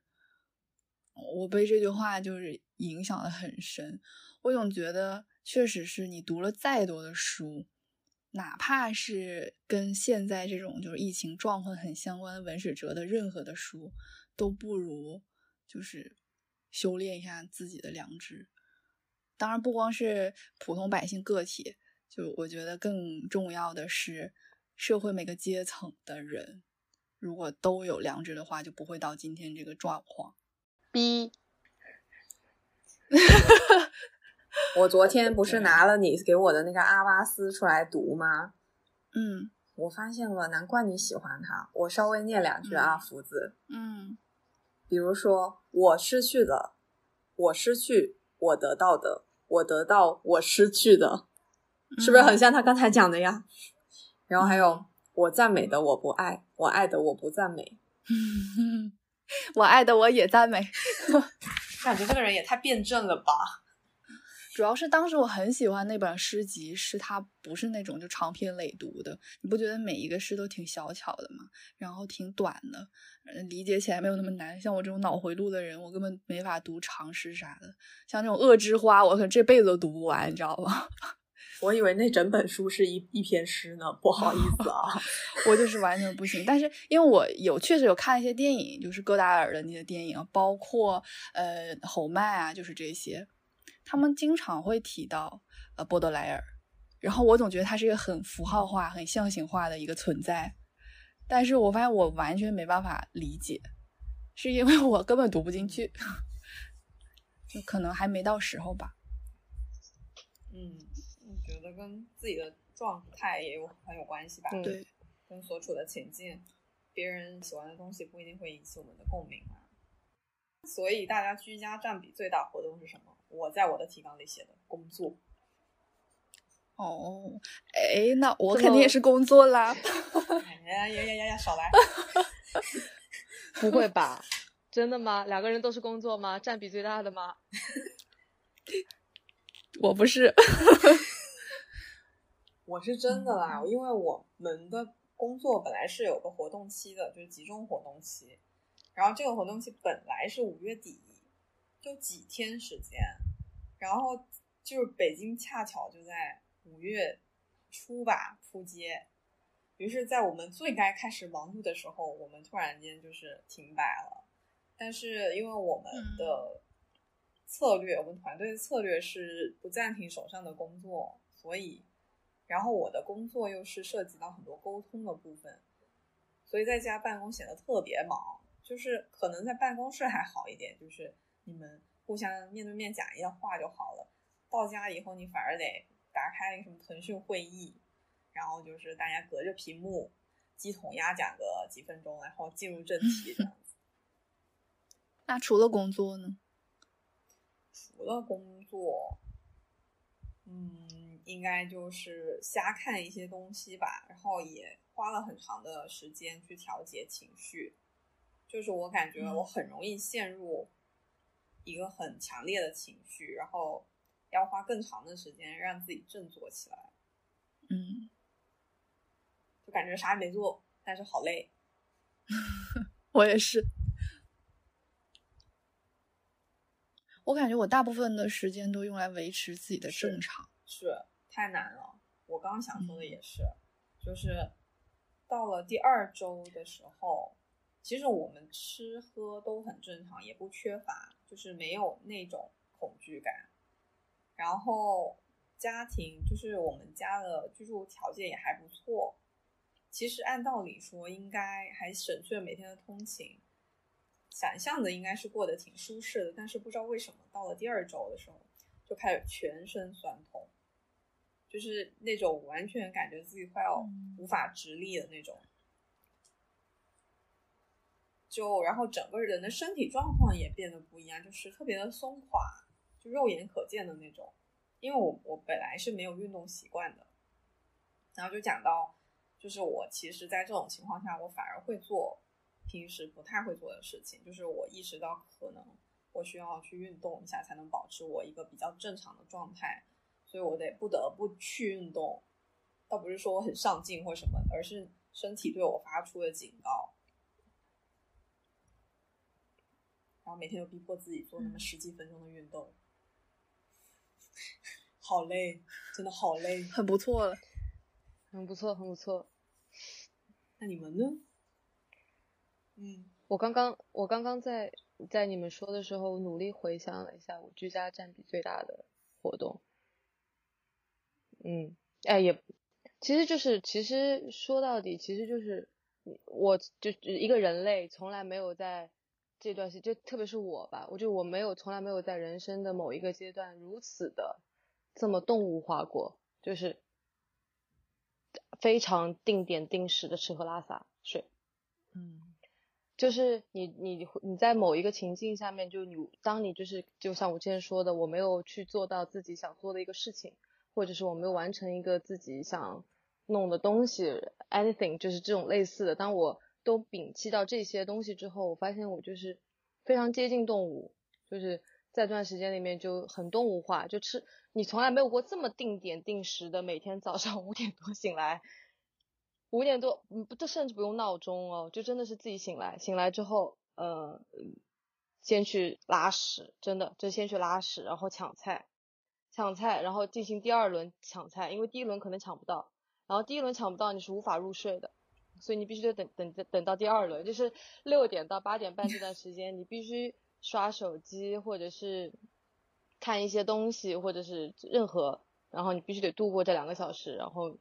我被这句话就是影响的很深，我总觉得。确实是你读了再多的书，哪怕是跟现在这种就是疫情状况很相关的文史哲的任何的书，都不如就是修炼一下自己的良知。当然，不光是普通百姓个体，就我觉得更重要的是社会每个阶层的人，如果都有良知的话，就不会到今天这个状况。B。我昨天不是拿了你给我的那个阿巴斯出来读吗？嗯我发现了，难怪你喜欢他。我稍微念两句啊，嗯福子。嗯比如说，我失去的，我失去，我得到的，我得到，我失去的，是不是很像他刚才讲的呀？然后还有，我赞美的我不爱，我爱的我不赞美。嗯，我爱的我也赞美。感觉这个人也太辩证了吧？主要是当时我很喜欢那本诗集，是它不是那种就长篇累读的，你不觉得每一个诗都挺小巧的吗？然后挺短的，呃理解起来没有那么难。像我这种脑回路的人，我根本没法读长诗啥的。像这种《恶之花》，我可能这辈子都读不完，你知道吧？我以为那整本书是一一篇诗呢，不好意思啊。我就是完全不行。但是因为我有确实有看一些电影，就是戈达尔的那些电影，包括呃侯麦啊，就是这些，他们经常会提到呃波德莱尔，然后我总觉得他是一个很符号化、很象形化的一个存在，但是我发现我完全没办法理解，是因为我根本读不进去，就可能还没到时候吧。嗯，我觉得跟自己的状态也有很有关系吧。嗯对，跟所处的情境，别人喜欢的东西不一定会引起我们的共鸣啊。所以大家居家占比最大活动是什么？我在我的提纲里写的工作。哦，哎，那我肯定也是工作啦。哎呀呀呀呀呀，少来！不会吧？真的吗？两个人都是工作吗？占比最大的吗？我不是，我是真的啦，因为我们的工作本来是有个活动期的，就是集中活动期，然后这个活动期本来是五月底，就几天时间，然后就是北京恰巧就在五月初吧扑街，于是，在我们最该开始忙碌的时候，我们突然间就是停摆了。但是因为我们的策略，我们团队的策略是不暂停手上的工作，所以，然后我的工作又是涉及到很多沟通的部分，所以在家办公显得特别忙。就是可能在办公室还好一点，就是你们互相面对面讲一下话就好了。到家以后，你反而得打开什么腾讯会议，然后就是大家隔着屏幕鸡同鸭讲个几分钟，然后进入正题这样子。那除了工作呢？除了工作，嗯，应该就是瞎看一些东西吧，然后也花了很长的时间去调节情绪。就是我感觉我很容易陷入一个很强烈的情绪，然后要花更长的时间让自己振作起来。嗯，就感觉啥也没做，但是好累。我也是。我感觉我大部分的时间都用来维持自己的正常。是太难了。我刚刚想说的也是，就是到了第二周的时候，其实我们吃喝都很正常，也不缺乏，就是没有那种恐惧感。然后家庭就是我们家的居住条件也还不错，其实按道理说应该还省去了每天的通勤，想象的应该是过得挺舒适的，但是不知道为什么到了第二周的时候就开始全身酸痛，就是那种完全感觉自己快要无法直立的那种。就然后整个人的身体状况也变得不一样，就是特别的松垮，就肉眼可见的那种。因为我我本来是没有运动习惯的，然后就讲到，就是我其实，在这种情况下，我反而会做平时不太会做的事情，就是我意识到可能我需要去运动一下，才能保持我一个比较正常的状态，所以我得不得不去运动。倒不是说我很上进或什么，而是身体对我发出的警告。然后每天都逼迫自己做那么十几分钟的运动，好累，真的好累。很不错了。很不错，很不错。那你们呢？嗯，我刚刚我刚刚在在你们说的时候，努力回想了一下我居家占比最大的活动。嗯，哎，也其实就是其实说到底，其实就是我就一个人类从来没有在这段时间，就特别是我吧，我就我没有从来没有在人生的某一个阶段如此的这么动物化过，就是非常定点定时的吃喝拉撒睡。嗯就是你你你在某一个情境下面，就你当你就是就像我之前说的，我没有去做到自己想做的一个事情，或者是我没有完成一个自己想弄的东西，anything 就是这种类似的。当我都摒弃到这些东西之后，我发现我就是非常接近动物，就是在这段时间里面就很动物化，就吃你从来没有过这么定点定时的，每天早上 五点多醒来。五点多，嗯，不，这甚至不用闹钟哦，就真的是自己醒来，醒来之后，呃，先去拉屎，真的，就先去拉屎，然后抢菜，抢菜，然后进行第二轮抢菜，因为第一轮可能抢不到，然后第一轮抢不到，你是无法入睡的，所以你必须得等等等到第二轮，就是六点到八点半这段时间，你必须刷手机或者是看一些东西，或者是任何，然后你必须得度过这两个小时，然后。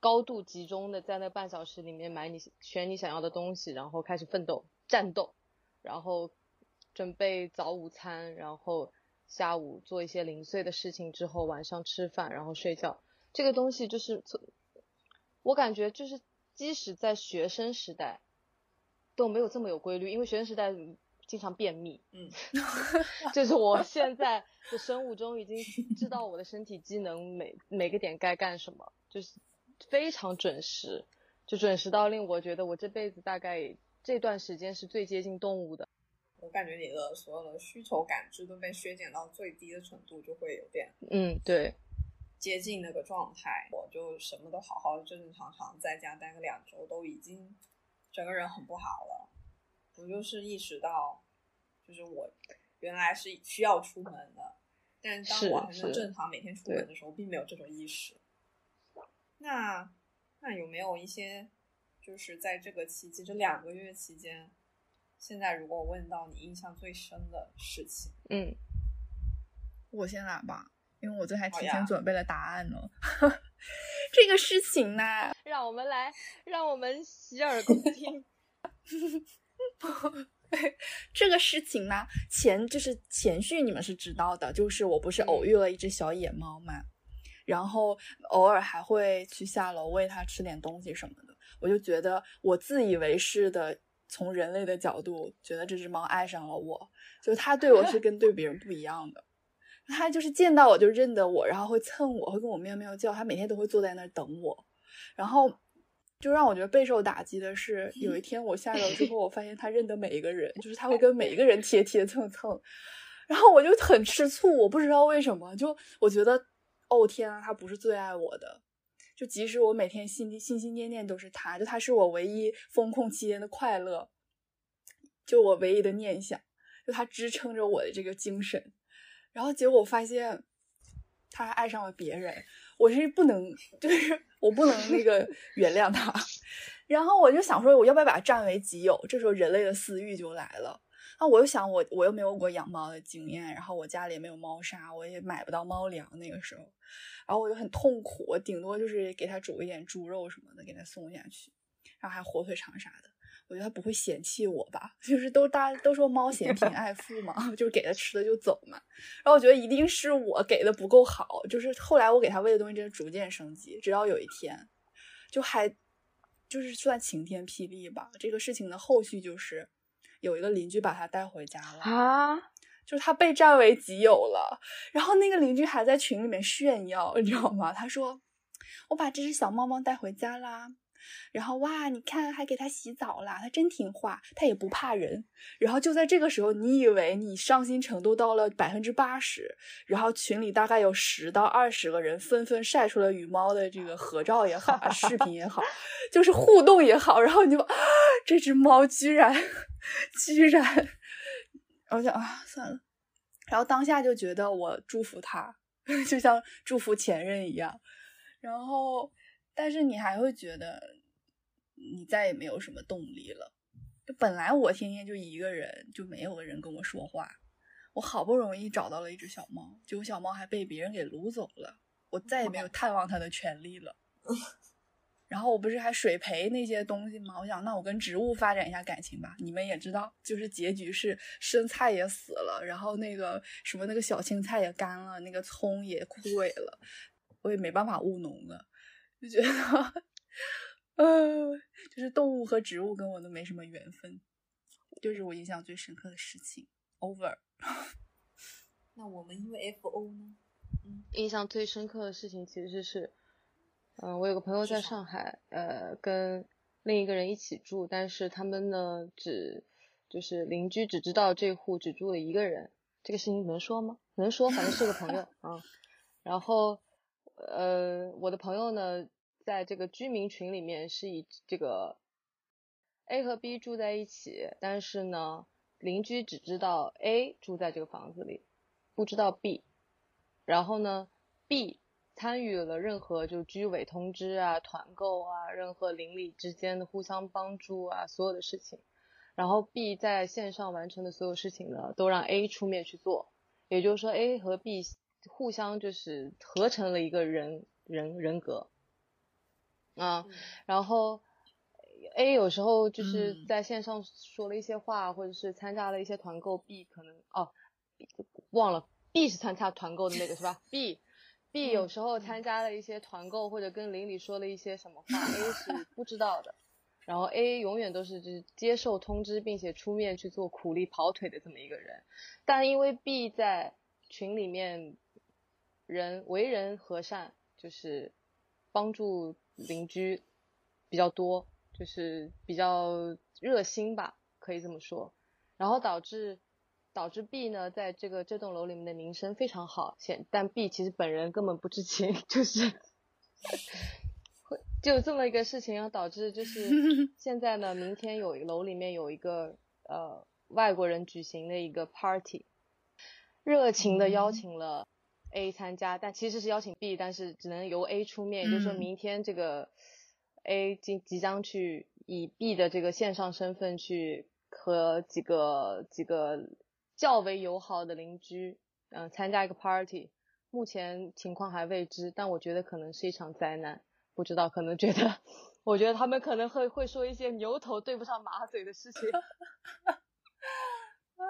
高度集中的在那半小时里面买你选你想要的东西，然后开始奋斗战斗，然后准备早午餐，然后下午做一些零碎的事情之后，晚上吃饭，然后睡觉。这个东西就是我感觉就是即使在学生时代都没有这么有规律，因为学生时代经常便秘。嗯，就是我现在的生物钟已经知道我的身体机能每每个点该干什么，就是。非常准时，就准时到令我觉得我这辈子大概这段时间是最接近动物的。我感觉你的所有的需求感知都被削减到最低的程度，就会有点嗯，对，接近那个状态。我就什么都好好正正常常在家待个两周，都已经整个人很不好了。我就是意识到，就是我原来是需要出门的，但是当我还能正常每天出门的时候，并没有这种意识。那那有没有一些，就是在这个期间这两个月期间，现在如果问到你印象最深的事情，嗯，我先来吧，因为我这还提前准备了答案呢。这个事情呢，让我们来，让我们洗耳恭听。这个事情呢，前就是前序你们是知道的，就是我不是偶遇了一只小野猫嘛。然后偶尔还会去下楼喂它吃点东西什么的，我就觉得我自以为是的从人类的角度觉得这只猫爱上了我，就它对我是跟对别人不一样的，他就是见到我就认得我，然后会蹭我，会跟我喵喵叫，他每天都会坐在那儿等我，然后就让我觉得备受打击的是，有一天我下楼之后，我发现他认得每一个人，就是他会跟每一个人贴贴蹭蹭，然后我就很吃醋，我不知道为什么，就我觉得。哦天啊，他不是最爱我的，就即使我每天心心心念念都是他，就他是我唯一风控期间的快乐，就我唯一的念想，就他支撑着我的这个精神。然后结果我发现，他还爱上了别人，我是不能，就是我不能那个 原谅他。然后我就想说，我要不要把它占为己有？这时候人类的私欲就来了。那我又想，我我又没有过养猫的经验，然后我家里也没有猫砂，我也买不到猫粮。那个时候，然后我就很痛苦，我顶多就是给它煮一点猪肉什么的给它送下去，然后还火腿肠啥的。我觉得它不会嫌弃我吧？就是都大家都说猫嫌贫 爱富嘛，就是给它吃的就走嘛。然后我觉得一定是我给的不够好，就是后来我给它喂的东西真的逐渐升级，直到有一天，就还就是算晴天霹雳吧。这个事情的后续就是。有一个邻居把它带回家了啊，就是它被占为己有了。然后那个邻居还在群里面炫耀，你知道吗？他说：“我把这只小猫猫带回家啦。”然后哇，你看还给它洗澡啦，它真听话，它也不怕人。然后就在这个时候，你以为你上心程度到了百分之八十，然后群里大概有十到二十个人纷纷晒出了与猫的这个合照也好，视频也好，就是互动也好，然后你就啊，这只猫居然 居然，我想啊，算了。然后当下就觉得我祝福它，就像祝福前任一样。然后。但是你还会觉得，你再也没有什么动力了。就本来我天天就一个人，就没有个人跟我说话。我好不容易找到了一只小猫，结果小猫还被别人给掳走了，我再也没有探望它的权利了。然后我不是还水培那些东西吗？我想，那我跟植物发展一下感情吧。你们也知道，就是结局是生菜也死了，然后那个什么那个小青菜也干了，那个葱也枯萎了，我也没办法务农了，就觉得，呃，就是动物和植物跟我都没什么缘分，就是我印象最深刻的事情。Over。那我们因为 FO 呢？嗯，印象最深刻的事情其实是。嗯，我有个朋友在上海，呃，跟另一个人一起住，但是他们呢，只就是邻居只知道这户只住了一个人，这个事情能说吗？能说，反正是个朋友 啊。然后，呃，我的朋友呢，在这个居民群里面是以这个 A 和 B 住在一起，但是呢，邻居只知道 A 住在这个房子里，不知道 B。然后呢，B。参与了任何就居委通知啊、团购啊、任何邻里之间的互相帮助啊，所有的事情，然后 B 在线上完成的所有事情呢，都让 A 出面去做，也就是说 A 和 B 互相就是合成了一个人人人格啊，然后 A 有时候就是在线上说了一些话，或者是参加了一些团购，B 可能哦忘了 B 是参加团购的那个是吧？B B 有时候参加了一些团购，或者跟邻里说了一些什么话，A 是不知道的。然后 A 永远都是就是接受通知，并且出面去做苦力跑腿的这么一个人。但因为 B 在群里面人为人和善，就是帮助邻居比较多，就是比较热心吧，可以这么说。然后导致。导致 B 呢，在这个这栋楼里面的名声非常好，现但 B 其实本人根本不知情，就是会就这么一个事情，然后导致就 是现在呢，明天有楼里面有一个呃外国人举行的一个 party，热情的邀请了 A 参加，但其实是邀请 B，但是只能由 A 出面，也就是说明天这个 A 即即将去以 B 的这个线上身份去和几个几个。较为友好的邻居，嗯，参加一个 party，目前情况还未知，但我觉得可能是一场灾难，不知道，可能觉得，我觉得他们可能会会说一些牛头对不上马嘴的事情。哎，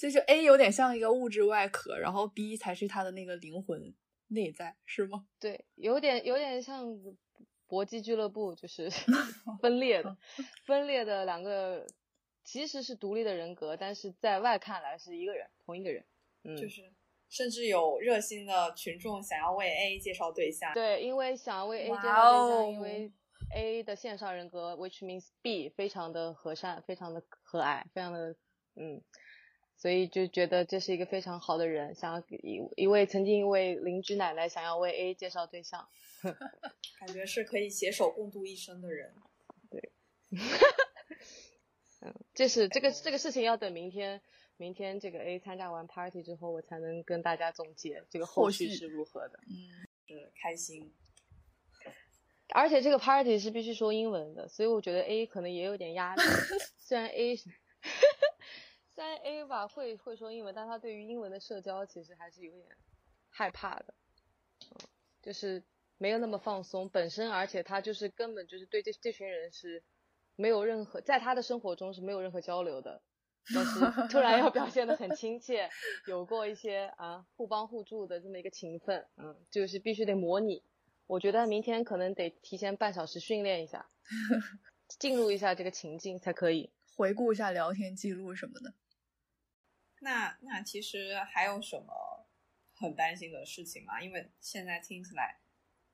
就是 A 有点像一个物质外壳，然后 B 才是他的那个灵魂内在，是吗？对，有点有点像搏击俱乐部，就是 分裂的，分裂的两个。其实是独立的人格，但是在外看来是一个人，同一个人。嗯，就是甚至有热心的群众想要为 A 介绍对象。对，因为想要为 A 介绍对象，因为 A 的线上人格，which means B，非常的和善，非常的和蔼，非常的嗯，所以就觉得这是一个非常好的人，想要一一位曾经一位邻居奶奶想要为 A 介绍对象，感觉是可以携手共度一生的人。对。嗯，这是这个这个事情要等明天，明天这个 A 参加完 party 之后，我才能跟大家总结这个后续是如何的。嗯，是开心。而且这个 party 是必须说英文的，所以我觉得 A 可能也有点压力。虽然 A 三 A 吧会会说英文，但他对于英文的社交其实还是有点害怕的。就是没有那么放松本身，而且他就是根本就是对这这群人是。没有任何，在他的生活中是没有任何交流的，但是突然要表现的很亲切，有过一些啊互帮互助的这么一个情分，嗯，就是必须得模拟。我觉得明天可能得提前半小时训练一下，进入一下这个情境才可以回顾一下聊天记录什么的。那那其实还有什么很担心的事情吗？因为现在听起来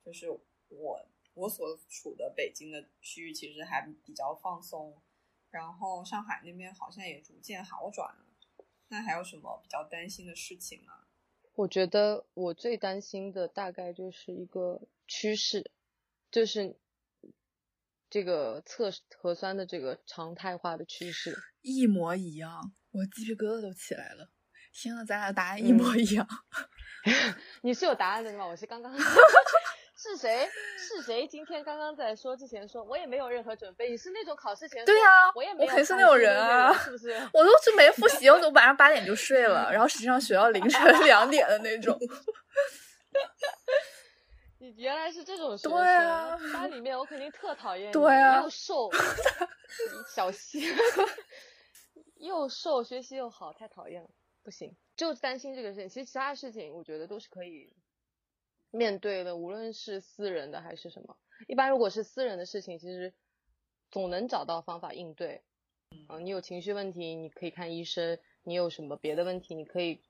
就是我。我所处的北京的区域其实还比较放松，然后上海那边好像也逐渐好转了。那还有什么比较担心的事情吗？我觉得我最担心的大概就是一个趋势，就是这个测核酸的这个常态化的趋势，一模一样，我鸡皮疙瘩都起来了。天呐，咱俩答案一模一样。你是有答案的吗？我是刚刚。是谁？是谁？今天刚刚在说之前说，我也没有任何准备。你是那种考试前对呀，我也没我肯定是那种人啊，是不是？我都是没复习，我都晚上八点就睡了，然后实际上学到凌晨两点的那种。你原来是这种学生，对啊班里面我肯定特讨厌你，对啊又瘦，小西，又瘦，学习又好，太讨厌了，不行，就担心这个事情。其实其他事情我觉得都是可以面对的，无论是私人的还是什么。一般如果是私人的事情，其实总能找到方法应对。嗯、你有情绪问题，你可以看医生；你有什么别的问题，你可以，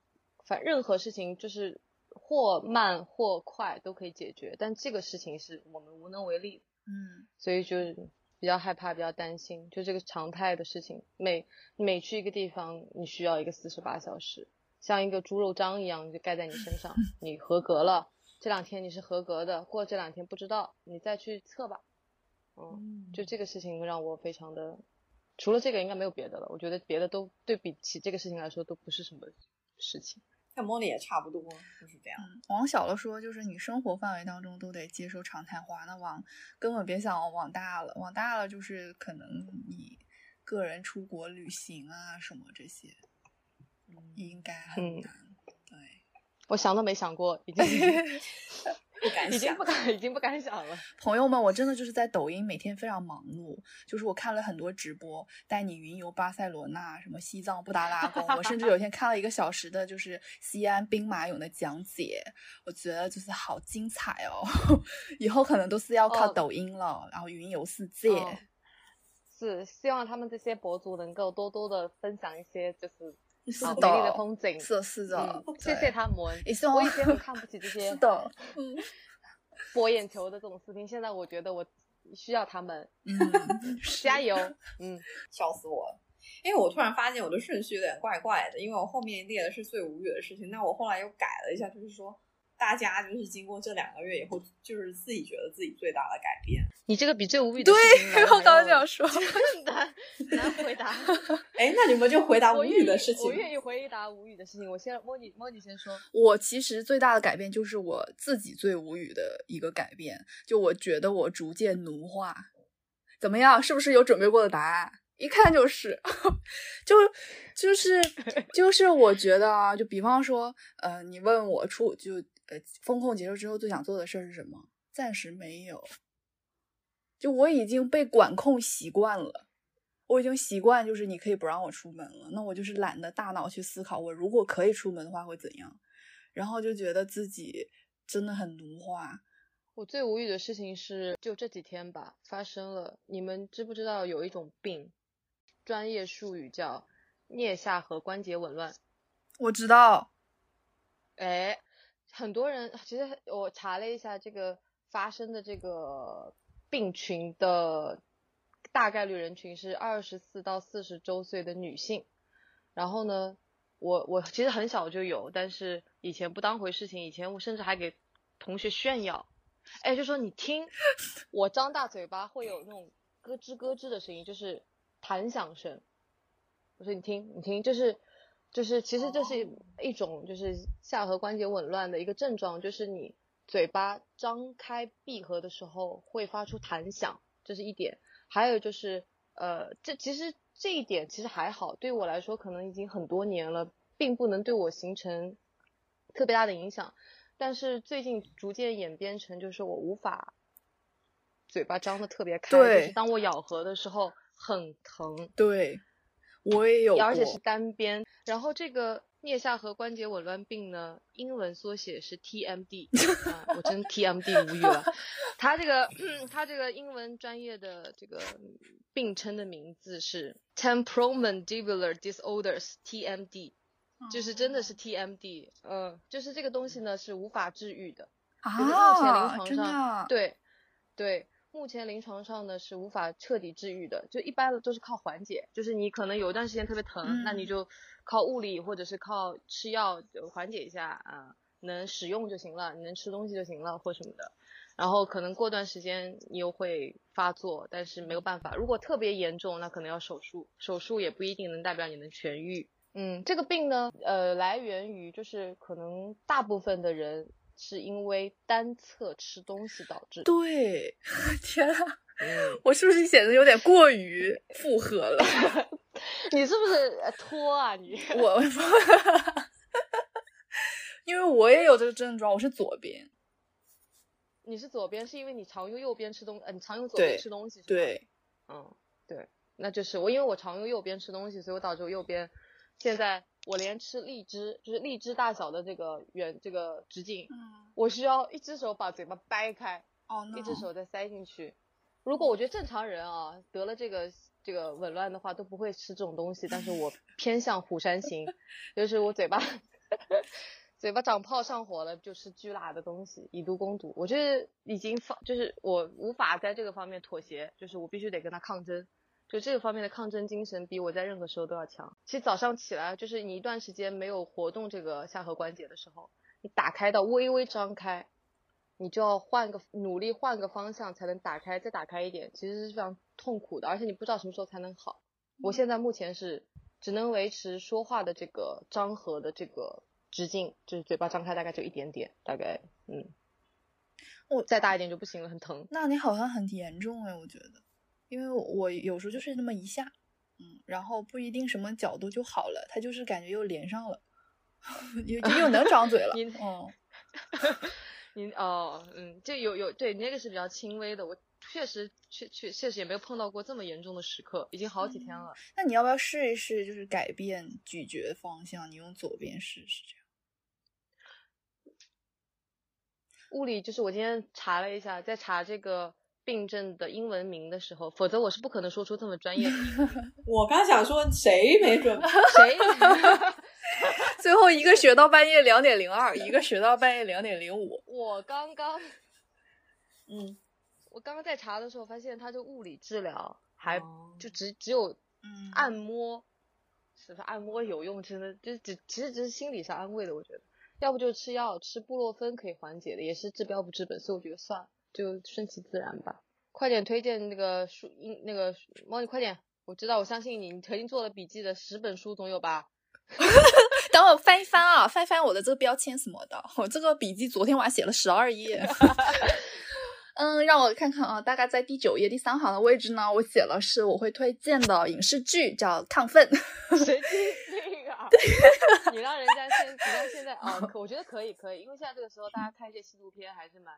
反任何事情就是或慢或快都可以解决。但这个事情是我们无能为力，嗯所以就是比较害怕，比较担心，就这个常态的事情。每每去一个地方，你需要一个四十八小时，像一个猪肉章一样就盖在你身上，你合格了，这两天你是合格的，过这两天不知道，你再去测吧。嗯，就这个事情让我非常的，除了这个应该没有别的了。我觉得别的都对比起这个事情来说都不是什么事情。像莫莉也差不多就是这样。嗯，往小了说，就是你生活范围当中都得接受常态化，那往根本别想往大了，往大了就是可能你个人出国旅行啊什么这些，应该很嗯难。对，我想都没想过，已经 不敢想已经不，敢，已经不敢想了。朋友们，我真的就是在抖音每天非常忙碌，就是我看了很多直播，带你云游巴塞罗那，什么西藏布达拉宫，我甚至有一天看了一个小时的，就是西安兵马俑的讲解，我觉得就是好精彩哦，以后可能都是要靠哦抖音了，然后云游世界。哦是希望他们这些博主能够多多的分享一些就是是好美丽的的。风景。是的，是的，嗯，谢谢他们。我以前很看不起这些 是的，嗯 博眼球的这种视频，现在我觉得我需要他们，嗯，加油。嗯，笑死我。了。因为我突然发现我的顺序有点怪怪的，因为我后面列的是最无语的事情，那我后来又改了一下，就是说大家就是经过这两个月以后，就是自己觉得自己最大的改变。你这个比最无语的对 我刚刚还要这样说 难难回答。哎，那你们就回答无语的事情我。愿意回答无语的事情。我先莫妮莫妮先说。我其实最大的改变就是我自己最无语的一个改变，就我觉得我逐渐奴化。怎么样？是不是有准备过的答案？一看就是，就就是就是，我觉得啊，就比方说，呃，你问我出就呃风控结束之后最想做的事儿是什么？暂时没有，就我已经被管控习惯了。我已经习惯，就是你可以不让我出门了，那我就是懒得大脑去思考，我如果可以出门的话会怎样，然后就觉得自己真的很奴化。我最无语的事情是，就这几天吧，发生了。你们知不知道有一种病，专业术语叫颞下颌关节紊乱？我知道，哎，很多人其实我查了一下，这个发生的这个病群的大概率人群是二十四到四十周岁的女性。然后呢，我我其实很小就有，但是以前不当回事情，以前我甚至还给同学炫耀，哎，就说你听，我张大嘴巴会有那种咯吱咯吱的声音，就是弹响声。我说你听，你听，就是就是其实这是一种就是下颌关节紊乱的一个症状，就是你嘴巴张开闭合的时候会发出弹响，这是一点。还有就是呃，这其实这一点其实还好，对我来说可能已经很多年了，并不能对我形成特别大的影响。但是最近逐渐演变成就是我无法嘴巴张的特别开，就是当我咬合的时候很疼。对，我也有，而且是单边。然后这个颞下颌关节紊乱病呢，英文缩写是 TMD 啊，我真 TMD 无语了。它这个、嗯、它这个英文专业的这个病称的名字是 Temporomandibular Disorders TMD，就是真的是 TMD，嗯，就是这个东西呢是无法治愈的。就是目前临啊，床真的上，啊，对对，目前临床上呢是无法彻底治愈的，就一般都是靠缓解，就是你可能有一段时间特别疼，那你嗯就靠物理或者是靠吃药就缓解一下啊，能使用就行了，你能吃东西就行了或什么的。然后可能过段时间你又会发作，但是没有办法，如果特别严重，那可能要手术，手术也不一定能代表你能痊愈。嗯，这个病呢，呃，来源于就是可能大部分的人是因为单侧吃东西导致。对，天啊，嗯，我是不是显得有点过于复合了？你是不是呃拖啊你？我，因为我也有这个症状，我是左边。你是左边，是因为你常用右边吃东，呃，你常用左边吃东西，是吧，对，嗯，对，那就是我，因为我常用右边吃东西，所以我导致我右边现在我连吃荔枝，就是荔枝大小的这个圆这个直径，嗯，我需要一只手把嘴巴掰开，哦，一只手再塞进去。如果我觉得正常人啊得了这个这个紊乱的话都不会吃这种东西，但是我偏向虎山行，就是我嘴巴 嘴巴长泡上火了就吃巨辣的东西，以毒攻毒。我就是已经放，就是我无法在这个方面妥协，就是我必须得跟他抗争。就这个方面的抗争精神比我在任何时候都要强。其实早上起来，就是你一段时间没有活动这个下颌关节的时候，你打开到微微张开，你就要换个努力换个方向才能打开，再打开一点，其实是非常痛苦的，而且你不知道什么时候才能好。我现在目前是只能维持说话的这个张合的这个直径，就是嘴巴张开大概就一点点，大概嗯，我再大一点就不行了，很疼。那你好像很严重哎，我觉得，因为我我有时候就是那么一下，嗯，然后不一定什么角度就好了，它就是感觉又连上了，又就又能张嘴了，你嗯，你哦，嗯，这有有对你那个是比较轻微的，我确实确确确实也没有碰到过这么严重的时刻，已经好几天了。那你要不要试一试，就是改变咀嚼方向，你用左边试试这样。物理就是我今天查了一下，在查这个病症的英文名的时候，否则我是不可能说出这么专业的。我刚想说谁没准 谁？最后一个学到半夜两点零二，一个学到半夜两点零五。我刚刚嗯，我刚刚在查的时候发现，它这物理治疗还哦就只只有嗯按摩，是不是按摩有用？真的就是只其实只是心理上安慰的，我觉得。要不就吃药，吃布洛芬可以缓解的，也是治标不治本，所以我觉得算了，就顺其自然吧。快点推荐那个书，英那个猫，你快点，我知道，我相信你，你曾经做了笔记的，十本书总有吧？等我翻一翻啊，翻一翻我的这个标签什么的，我这个笔记昨天晚上写了十二页。嗯，让我看看啊，大概在第九页第三行的位置呢，我写了是我会推荐的影视剧，叫《亢奋》。谁听那个啊？你让人家现，你让现在啊，可我觉得可以，可以，因为现在这个时候大家看一些纪录片还是蛮，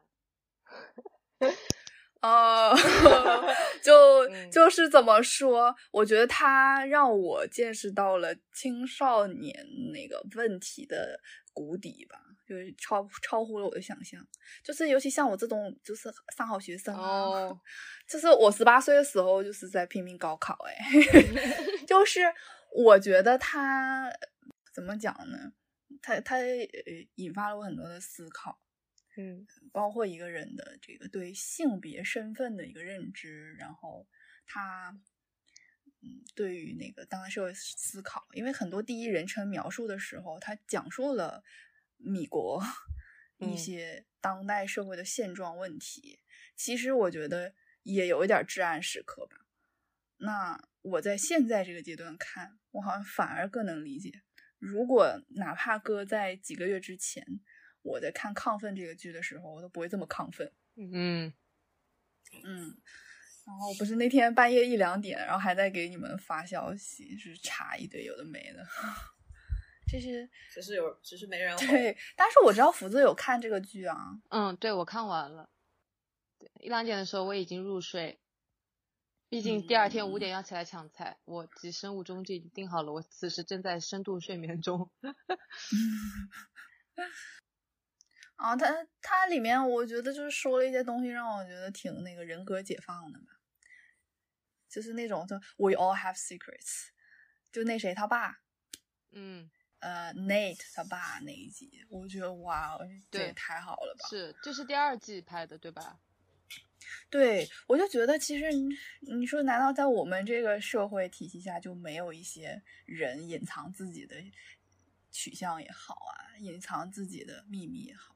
呃，就嗯就是怎么说？我觉得他让我见识到了青少年那个问题的谷底吧，就是超超乎了我的想象。就是尤其像我这种就是三好学生啊，哦就是我十八岁的时候就是在拼命高考，哎，就是我觉得他怎么讲呢？他他呃引发了我很多的思考。嗯包括一个人的这个对性别身份的一个认知，然后他嗯对于那个当代社会思考，因为很多第一人称描述的时候，他讲述了米国一嗯些当代社会的现状问题，其实我觉得也有一点至暗时刻吧。那我在现在这个阶段看，我好像反而更能理解。如果哪怕搁在几个月之前，我在看《亢奋》这个剧的时候，我都不会这么亢奋。嗯，嗯，然后不是那天半夜一两点，然后还在给你们发消息，就是查一堆有的没的。这是只是有，只是没人回。对，但是我知道福子有看这个剧啊。嗯，对我看完了，对一两点的时候我已经入睡，毕竟第二天五点要起来抢菜，我及生物钟就已经定好了，我此时正在深度睡眠中。啊，它它里面我觉得就是说了一些东西，让我觉得挺那个人格解放的吧，就是那种就 We all have secrets，就那谁他爸，嗯，呃，Nate 他爸那一集，我觉得哇，这也太好了吧！是，这是第二季拍的，对吧？对，我就觉得其实你你说，难道在我们这个社会体系下就没有一些人隐藏自己的取向也好啊，隐藏自己的秘密也好？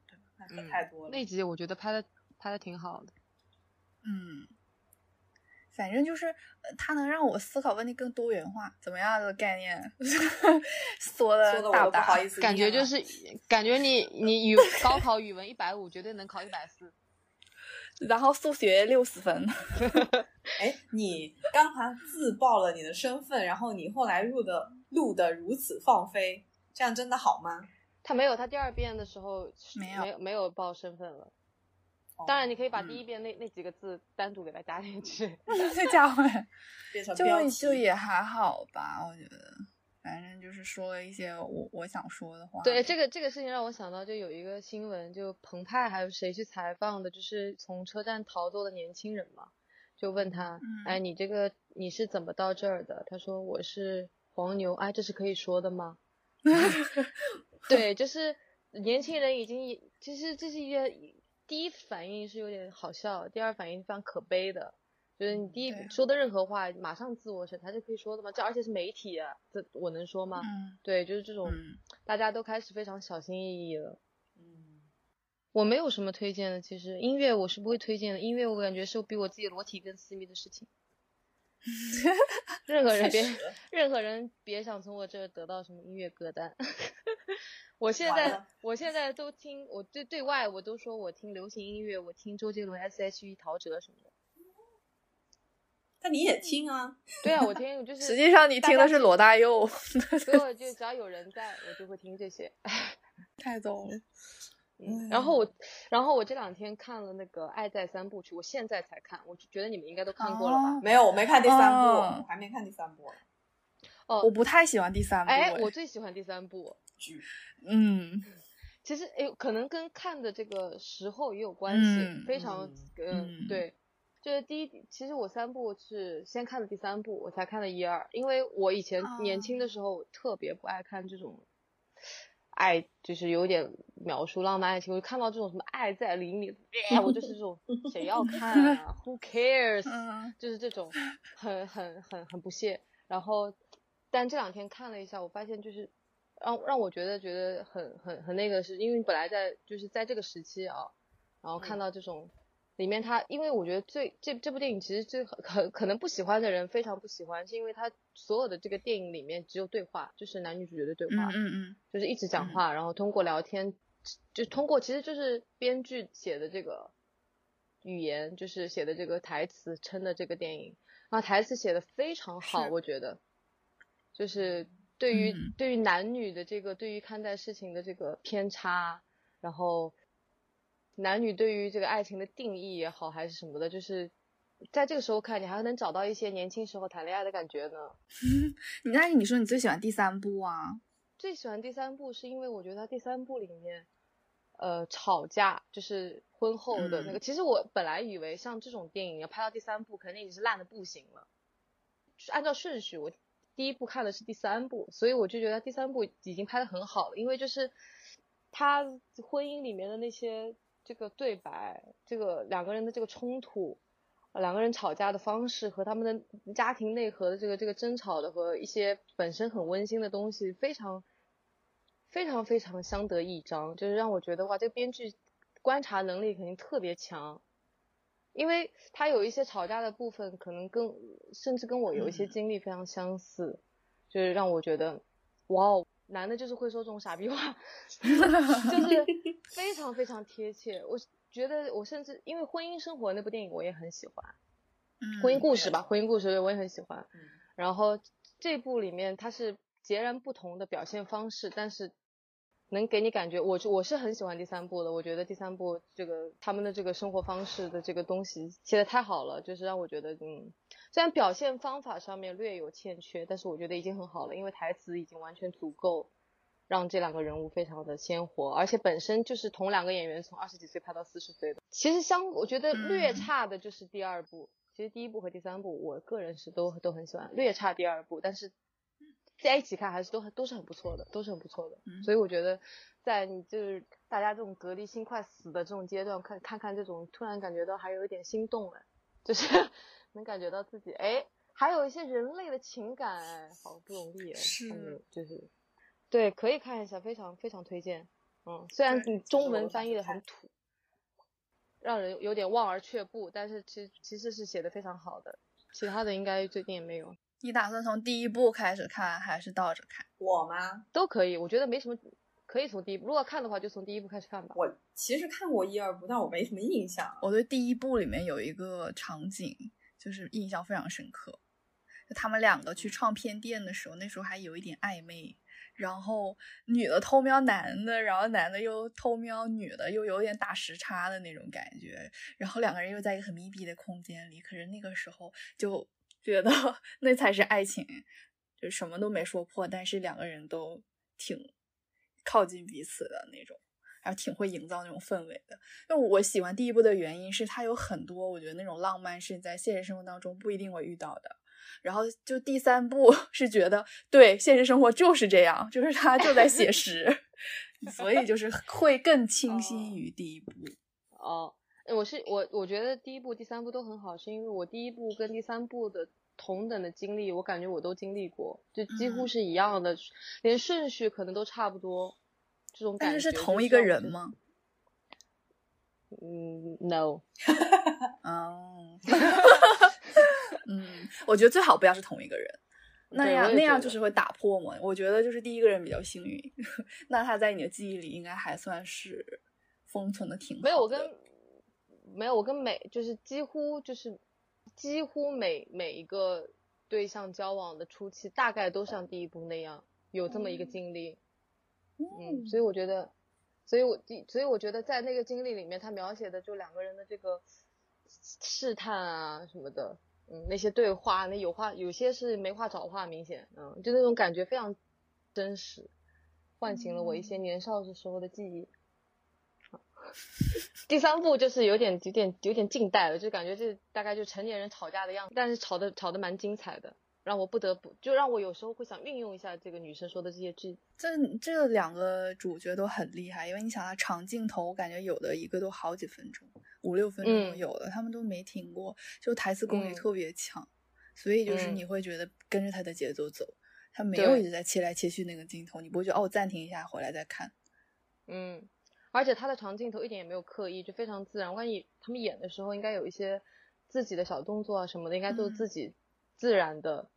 那可太多了。那集我觉得拍的拍的挺好的。嗯，反正就是呃它能让我思考问题更多元化，怎么样的概念？说的说的我大不大？不好意思感觉就是 感觉你你语 高考语文一百五，绝对能考一百四。然后数学六十分，哎，你刚才自曝了你的身份，然后你后来录的录的如此放飞，这样真的好吗？他没有，他第二遍的时候没有没有报身份了。当然，你可以把第一遍那那几个字单独给它加进去。再加回来，变成标就就也还好吧，我觉得，反正就是说了一些我我想说的话。对，这个这个事情让我想到，就有一个新闻，就澎湃还有谁去采访的，就是从车站逃走的年轻人嘛，就问他，嗯哎，你这个你是怎么到这儿的？他说我是黄牛，哎，这是可以说的吗？对，就是年轻人已经，其实这是一件第一反应是有点好笑，第二反应非常可悲的。就是你第一对说的任何话，马上自我审查，就可以说的吗？这而且是媒体啊，这我能说吗？嗯对，就是这种，嗯大家都开始非常小心翼翼了。嗯，我没有什么推荐的，其实音乐我是不会推荐的，音乐我感觉是比我自己裸体更私密的事情。任何人别任何人别想从我这得到什么音乐歌单。我现在我现在都听，我对对外我都说我听流行音乐，我听周杰伦、S.H.E、陶喆什么的。那你也听啊，对啊，我听就 是。实际上你听的是罗大佑，所以我就只要有人在，我就会听这些。太逗了。嗯，然后我，然后我这两天看了那个《爱在三部曲》，我现在才看，我就觉得你们应该都看过了吧？哦没有，我没看第三部，还没看第三部。哦，我不太喜欢第三部。哎，我最喜欢第三部。剧嗯其实诶，可能跟看的这个时候也有关系，嗯非常嗯嗯嗯对，就是第一，其实我三部是先看的第三部，我才看的一二，因为我以前年轻的时候特别不爱看这种爱，就是有点描述浪漫爱情，我就看到这种什么爱在黎明，哎我就是这种 谁要看啊？Who cares？嗯就是这种很很很很不屑。然后，但这两天看了一下，我发现就是让让我觉得觉得很很很那个是，因为本来在就是在这个时期啊，然后看到这种里面他，因为我觉得最这这部电影其实最可可能不喜欢的人非常不喜欢，是因为他所有的这个电影里面只有对话，就是男女主角的对话，嗯嗯就是一直讲话，然后通过聊天，就通过其实就是编剧写的这个语言，就是写的这个台词撑的这个电影，然后台词写的非常好，我觉得，就是对于、嗯。对于男女的这个对于看待事情的这个偏差，然后男女对于这个爱情的定义也好，还是什么的，就是在这个时候看，你还能找到一些年轻时候谈恋爱的感觉呢。那你说你最喜欢第三部啊？最喜欢第三部是因为我觉得它第三部里面，呃，吵架就是婚后的那个。嗯其实我本来以为像这种电影要拍到第三部，肯定已经是烂的不行了。就是按照顺序，我第一部看的是第三部，所以我就觉得第三部已经拍的很好了，因为就是他婚姻里面的那些这个对白，这个两个人的这个冲突。呃两个人吵架的方式和他们的家庭内核的这个这个争吵的和一些本身很温馨的东西，非常非常非常相得益彰，就是让我觉得哇，这个编剧观察能力肯定特别强，因为他有一些吵架的部分，可能跟甚至跟我有一些嗯经历非常相似，就是让我觉得哇哦，男的就是会说这种傻逼话，就是非常非常贴切。我觉得我甚至因为《婚姻生活》那部电影我也很喜欢，嗯婚姻故事吧，婚姻故事我也很喜欢。嗯然后这部里面它是截然不同的表现方式，但是能给你感觉，我我是很喜欢第三部的。我觉得第三部这个他们的这个生活方式的这个东西写的太好了，就是让我觉得，嗯，虽然表现方法上面略有欠缺，但是我觉得已经很好了，因为台词已经完全足够让这两个人物非常的鲜活，而且本身就是同两个演员从二十几岁拍到四十岁的。其实相我觉得略嗯差的就是第二部。其实第一部和第三部，我个人是都都很喜欢，略差第二部，但是在一起看还是都很都是很不错的，都是很不错的。嗯所以我觉得，在你就是大家这种隔离心快死的这种阶段，看看看这种，突然感觉到还有一点心动了，就是能感觉到自己哎，还有一些人类的情感，哎，好不容易哎，是还有就是对，可以看一下，非常非常推荐。嗯，虽然你中文翻译的很土，让人有点望而却步，但是其实其实是写的非常好的，其他的应该最近也没有，你打算从第一部开始看，还是倒着看？我吗？都可以，我觉得没什么，可以从第一部，如果看的话就从第一部开始看吧。我其实看过一二部，但我没什么印象。我对第一部里面有一个场景，就是印象非常深刻。就他们两个去唱片店的时候，那时候还有一点暧昧，然后女的偷瞄男的，然后男的又偷瞄女的，又有点打时差的那种感觉。然后两个人又在一个很密闭的空间里，可是那个时候就觉得那才是爱情，就什么都没说破，但是两个人都挺靠近彼此的那种。还挺会营造那种氛围的，因为我喜欢第一部的原因是它有很多我觉得那种浪漫是在现实生活当中不一定会遇到的。然后就第三部 是觉得对现实生活就是这样，就是它就在写实，所以就是会更清晰于第一部。哦，我是我我觉得第一部、第三部都很好，是因为我第一部跟第三部的同等的经历，我感觉我都经历过，就几乎是一样的，连顺序可能都差不多。这种感觉但是是同一个人吗？嗯，no。哦，嗯，我觉得最好不要是同一个人，那样那样就是会打破嘛。我觉得就是第一个人比较幸运，那他在你的记忆里应该还算是封存的挺好。没有，我跟没有，我跟每就是几乎就是几乎每每一个对象交往的初期，大概都像第一部那样有这么一个经历。嗯，所以我觉得，所以我所以我觉得在那个经历里面，他描写的就两个人的这个试探啊什么的，嗯，那些对话，那有话有些是没话找话，明显，嗯，就那种感觉非常真实，唤醒了我一些年少的时候的记忆。第三部就是有点有点有点近代了，就感觉这大概就成年人吵架的样子，但是吵的吵的蛮精彩的。让我不得不，就让我有时候会想运用一下这个女生说的这些句。这这两个主角都很厉害，因为你想，他长镜头，我感觉有的一个都好几分钟，五六分钟有的，他们都没停过，就台词功力特别强，所以就是你会觉得跟着他的节奏走，他没有一直在切来切去那个镜头，你不会觉得哦，暂停一下，回来再看。嗯，而且他的长镜头一点也没有刻意，就非常自然。万一他们演的时候，应该有一些自己的小动作啊什么的，应该都是自己自然的。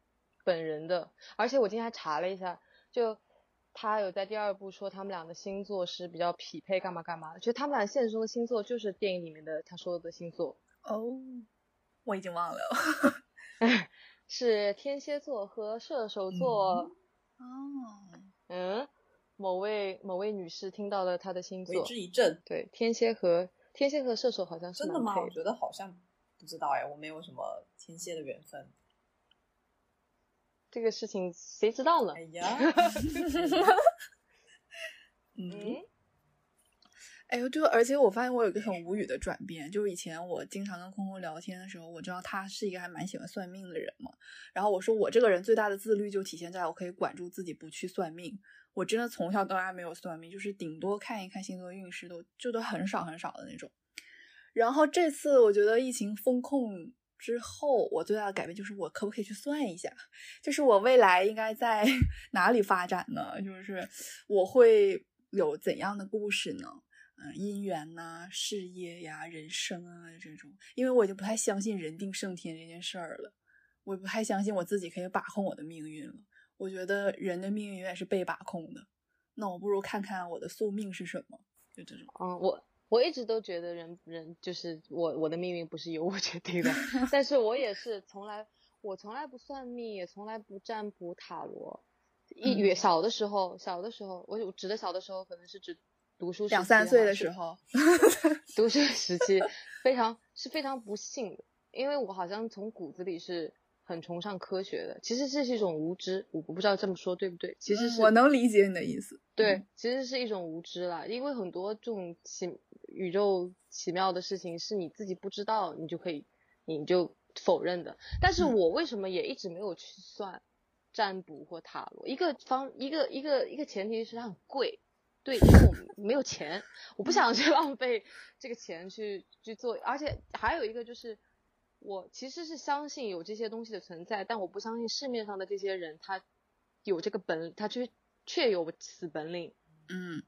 本人的，而且我今天还查了一下，就他有在第二部说他们俩的星座是比较匹配，干嘛干嘛的。其实他们俩现实中的星座就是电影里面的他说的星座。哦，我已经忘了，是天蝎座和射手座。哦，嗯，某位某位女士听到了他的星座，为之一振。对，天蝎和天蝎和射手好像是真的吗？我觉得好像不知道哎，我没有什么天蝎的缘分。这个事情谁知道呢？哎呀，嗯，哎呦，就而且我发现我有一个很无语的转变，就是以前我经常跟空空聊天的时候，我知道他是一个还蛮喜欢算命的人嘛。然后我说我这个人最大的自律就体现在我可以管住自己不去算命。我真的从小到大没有算命，就是顶多看一看星座运势，都就都很少很少的那种。然后这次我觉得疫情风控。之后，我最大的改变就是我可不可以去算一下，就是我未来应该在 哪里发展呢？就是我会有怎样的故事呢？嗯，姻缘呐，事业呀，人生啊这种，因为我已经不太相信人定胜天这件事儿了，我不太相信我自己可以把控我的命运了。我觉得人的命运永远是被把控的，那我不如看看我的宿命是什么，就这种。嗯，我。我一直都觉得人人就是我我的命运不是由我决定的，但是我也是从来我从来不算命，也从来不占卜塔罗。一月小的时候，小的时候，我指的小的时候，可能是指读书两三岁的时候，读书时期非常是非常不幸的，因为我好像从骨子里是。很崇尚科学的，其实这是一种无知，我不知道这么说对不对？其实是我能理解你的意思。对，其实是一种无知啦，因为很多这种奇宇宙奇妙的事情是你自己不知道，你就可以你就否认的。但是我为什么也一直没有去算占卜或塔罗？一个方一个一个一个前提是它很贵，对，因为我没有钱，我不想去 浪费这个钱去去做，而且还有一个就是。我其实是相信有这些东西的存在，但我不相信市面上的这些人他有这个本，他确确有此本领。嗯，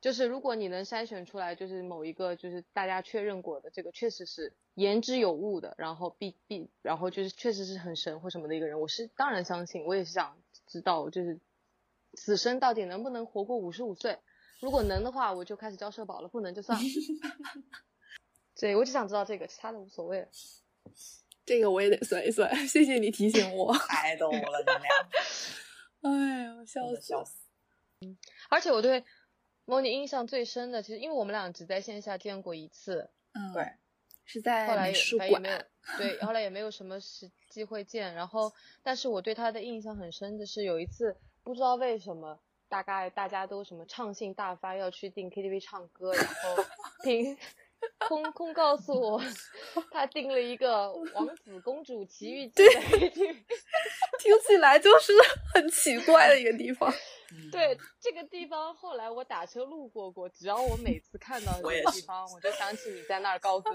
就是如果你能筛选出来，就是某一个就是大家确认过的这个确实是言之有物的，然后必必然后就是确实是很神或什么的一个人，我是当然相信，我也是想知道就是此生到底能不能活过五十五岁。如果能的话，我就开始交社保了；不能就算了。对，我只想知道这个，其他的无所谓。这个我也得算一算，谢谢你提醒我。太逗了，你俩！哎呀，笑死！笑死！而且我对莫妮印象最深的，其实因为我们俩只在线下见过一次，嗯，对，是在后来也美术反正也没有馆。对，后来也没有什么时机会见。然后，但是我对他的印象很深的是有一次，不知道为什么，大概大家都什么畅性大发要去订 KTV 唱歌，然后凭 空空告诉我，他订了一个《王子公主奇遇记》的 KTV。听起来就是很奇怪的一个地方。对这个地方，后来我打车路过过，只要我每次看到我也是这个地方，我就想起你在那儿高歌。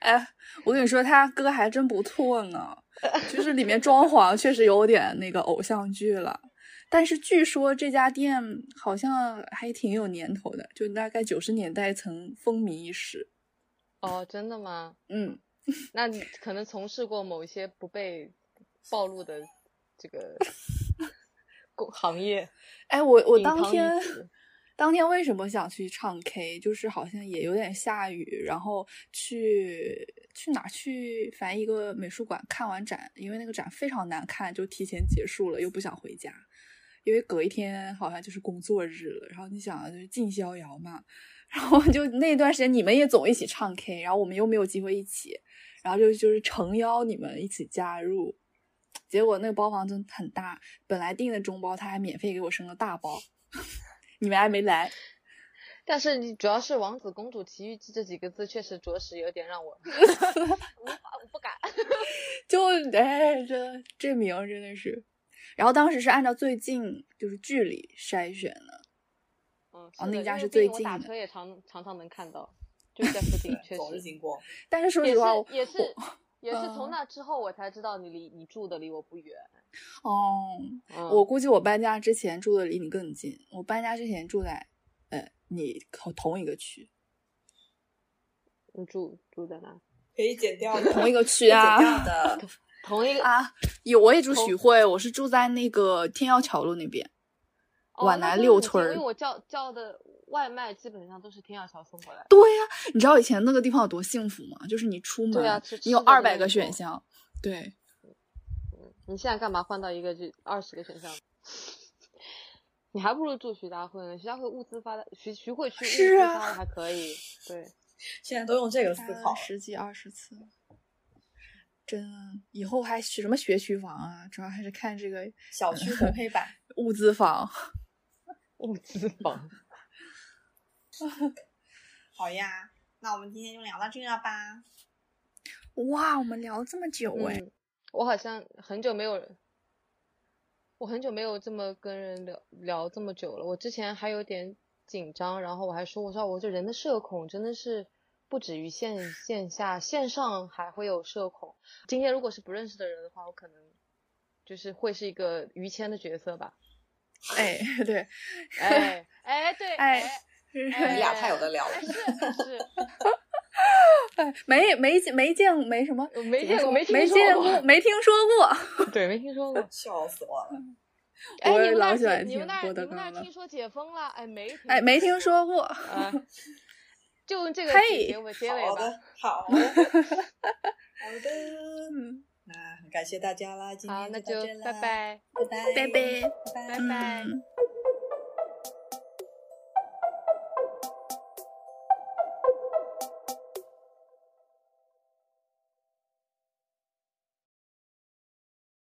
哎，我跟你说，他歌还真不错呢，就是里面装潢确实有点那个偶像剧了。但是据说这家店好像还挺有年头的，就大概九十年代曾风靡一时。哦，真的吗？嗯，那你可能从事过某一些不被暴露的这个 工行业。哎，我我当天当天为什么想去唱 K？就是好像也有点下雨，然后去去哪儿去？反正一个美术馆看完展，因为那个展非常难看，就提前结束了，又不想回家，因为隔一天好像就是工作日了。然后你想，就是尽逍遥嘛，然后就那段时间你们也总一起唱 K，然后我们又没有机会一起，然后就就是诚邀你们一起加入。结果那个包房真的很大，本来订的中包，他还免费给我升了大包，你们还没来。但是你主要是“王子公主奇遇记”这几个字，确实着实有点让我 无法，我不敢。就哎，这这名真的是。然后当时是按照最近就是距离筛选的，嗯，哦那家是最近的打车也常常常能看到，就是在附近，确总是实经过。但是说也实话，也是也是从嗯那之后我才知道你离你住的离我不远。哦，嗯、我估计我搬家之前住的离你更近。我搬家之前住在呃你同同一个区，你住住在哪？可以剪掉的，同一个区啊剪掉的。同一个啊，有我也住同徐汇，我是住在那个天钥桥路那边。哦皖南六村因为我叫叫的外卖基本上都是天钥桥送过来。对呀、你知道以前那个地方有多幸福吗？就是你出门，对啊你有二百个选项，对，你现在干嘛换到一个就二十个选项？你还不如住徐家汇呢，徐家汇物资发达，徐徐汇区物是啊资发的还可以。对，现在都用这个思考。十几二十次，真以后还学什么学区房啊？主要还是看这个小区红黑板，物资房。物资房。好呀，那我们今天就聊到这了吧。哇，我们聊了这么久哎、嗯，我好像很久没有，我很久没有这么跟人聊聊这么久了。我之前还有点紧张，然后我还说，我说我这人的社恐真的是不止于线线下，线上还会有社恐。今天如果是不认识的人的话，我可能就是会是一个于谦的角色吧。哎，对，哎哎，对，哎哎，你俩太有的聊了哎。是是，哎，没没见没见没什么，没见过没见说过过，没听说过。对，没听说过。笑死我了！哎，我你们那儿老喜欢解你们那儿听郭德你们那儿听说解封了？哎，没哎，没听说过。啊，就用这个嘿结尾结尾吧。好的，好的，好的。嗯，那很感谢大家啦，今，天那就到这啦拜，拜，拜拜，拜拜拜拜拜嗯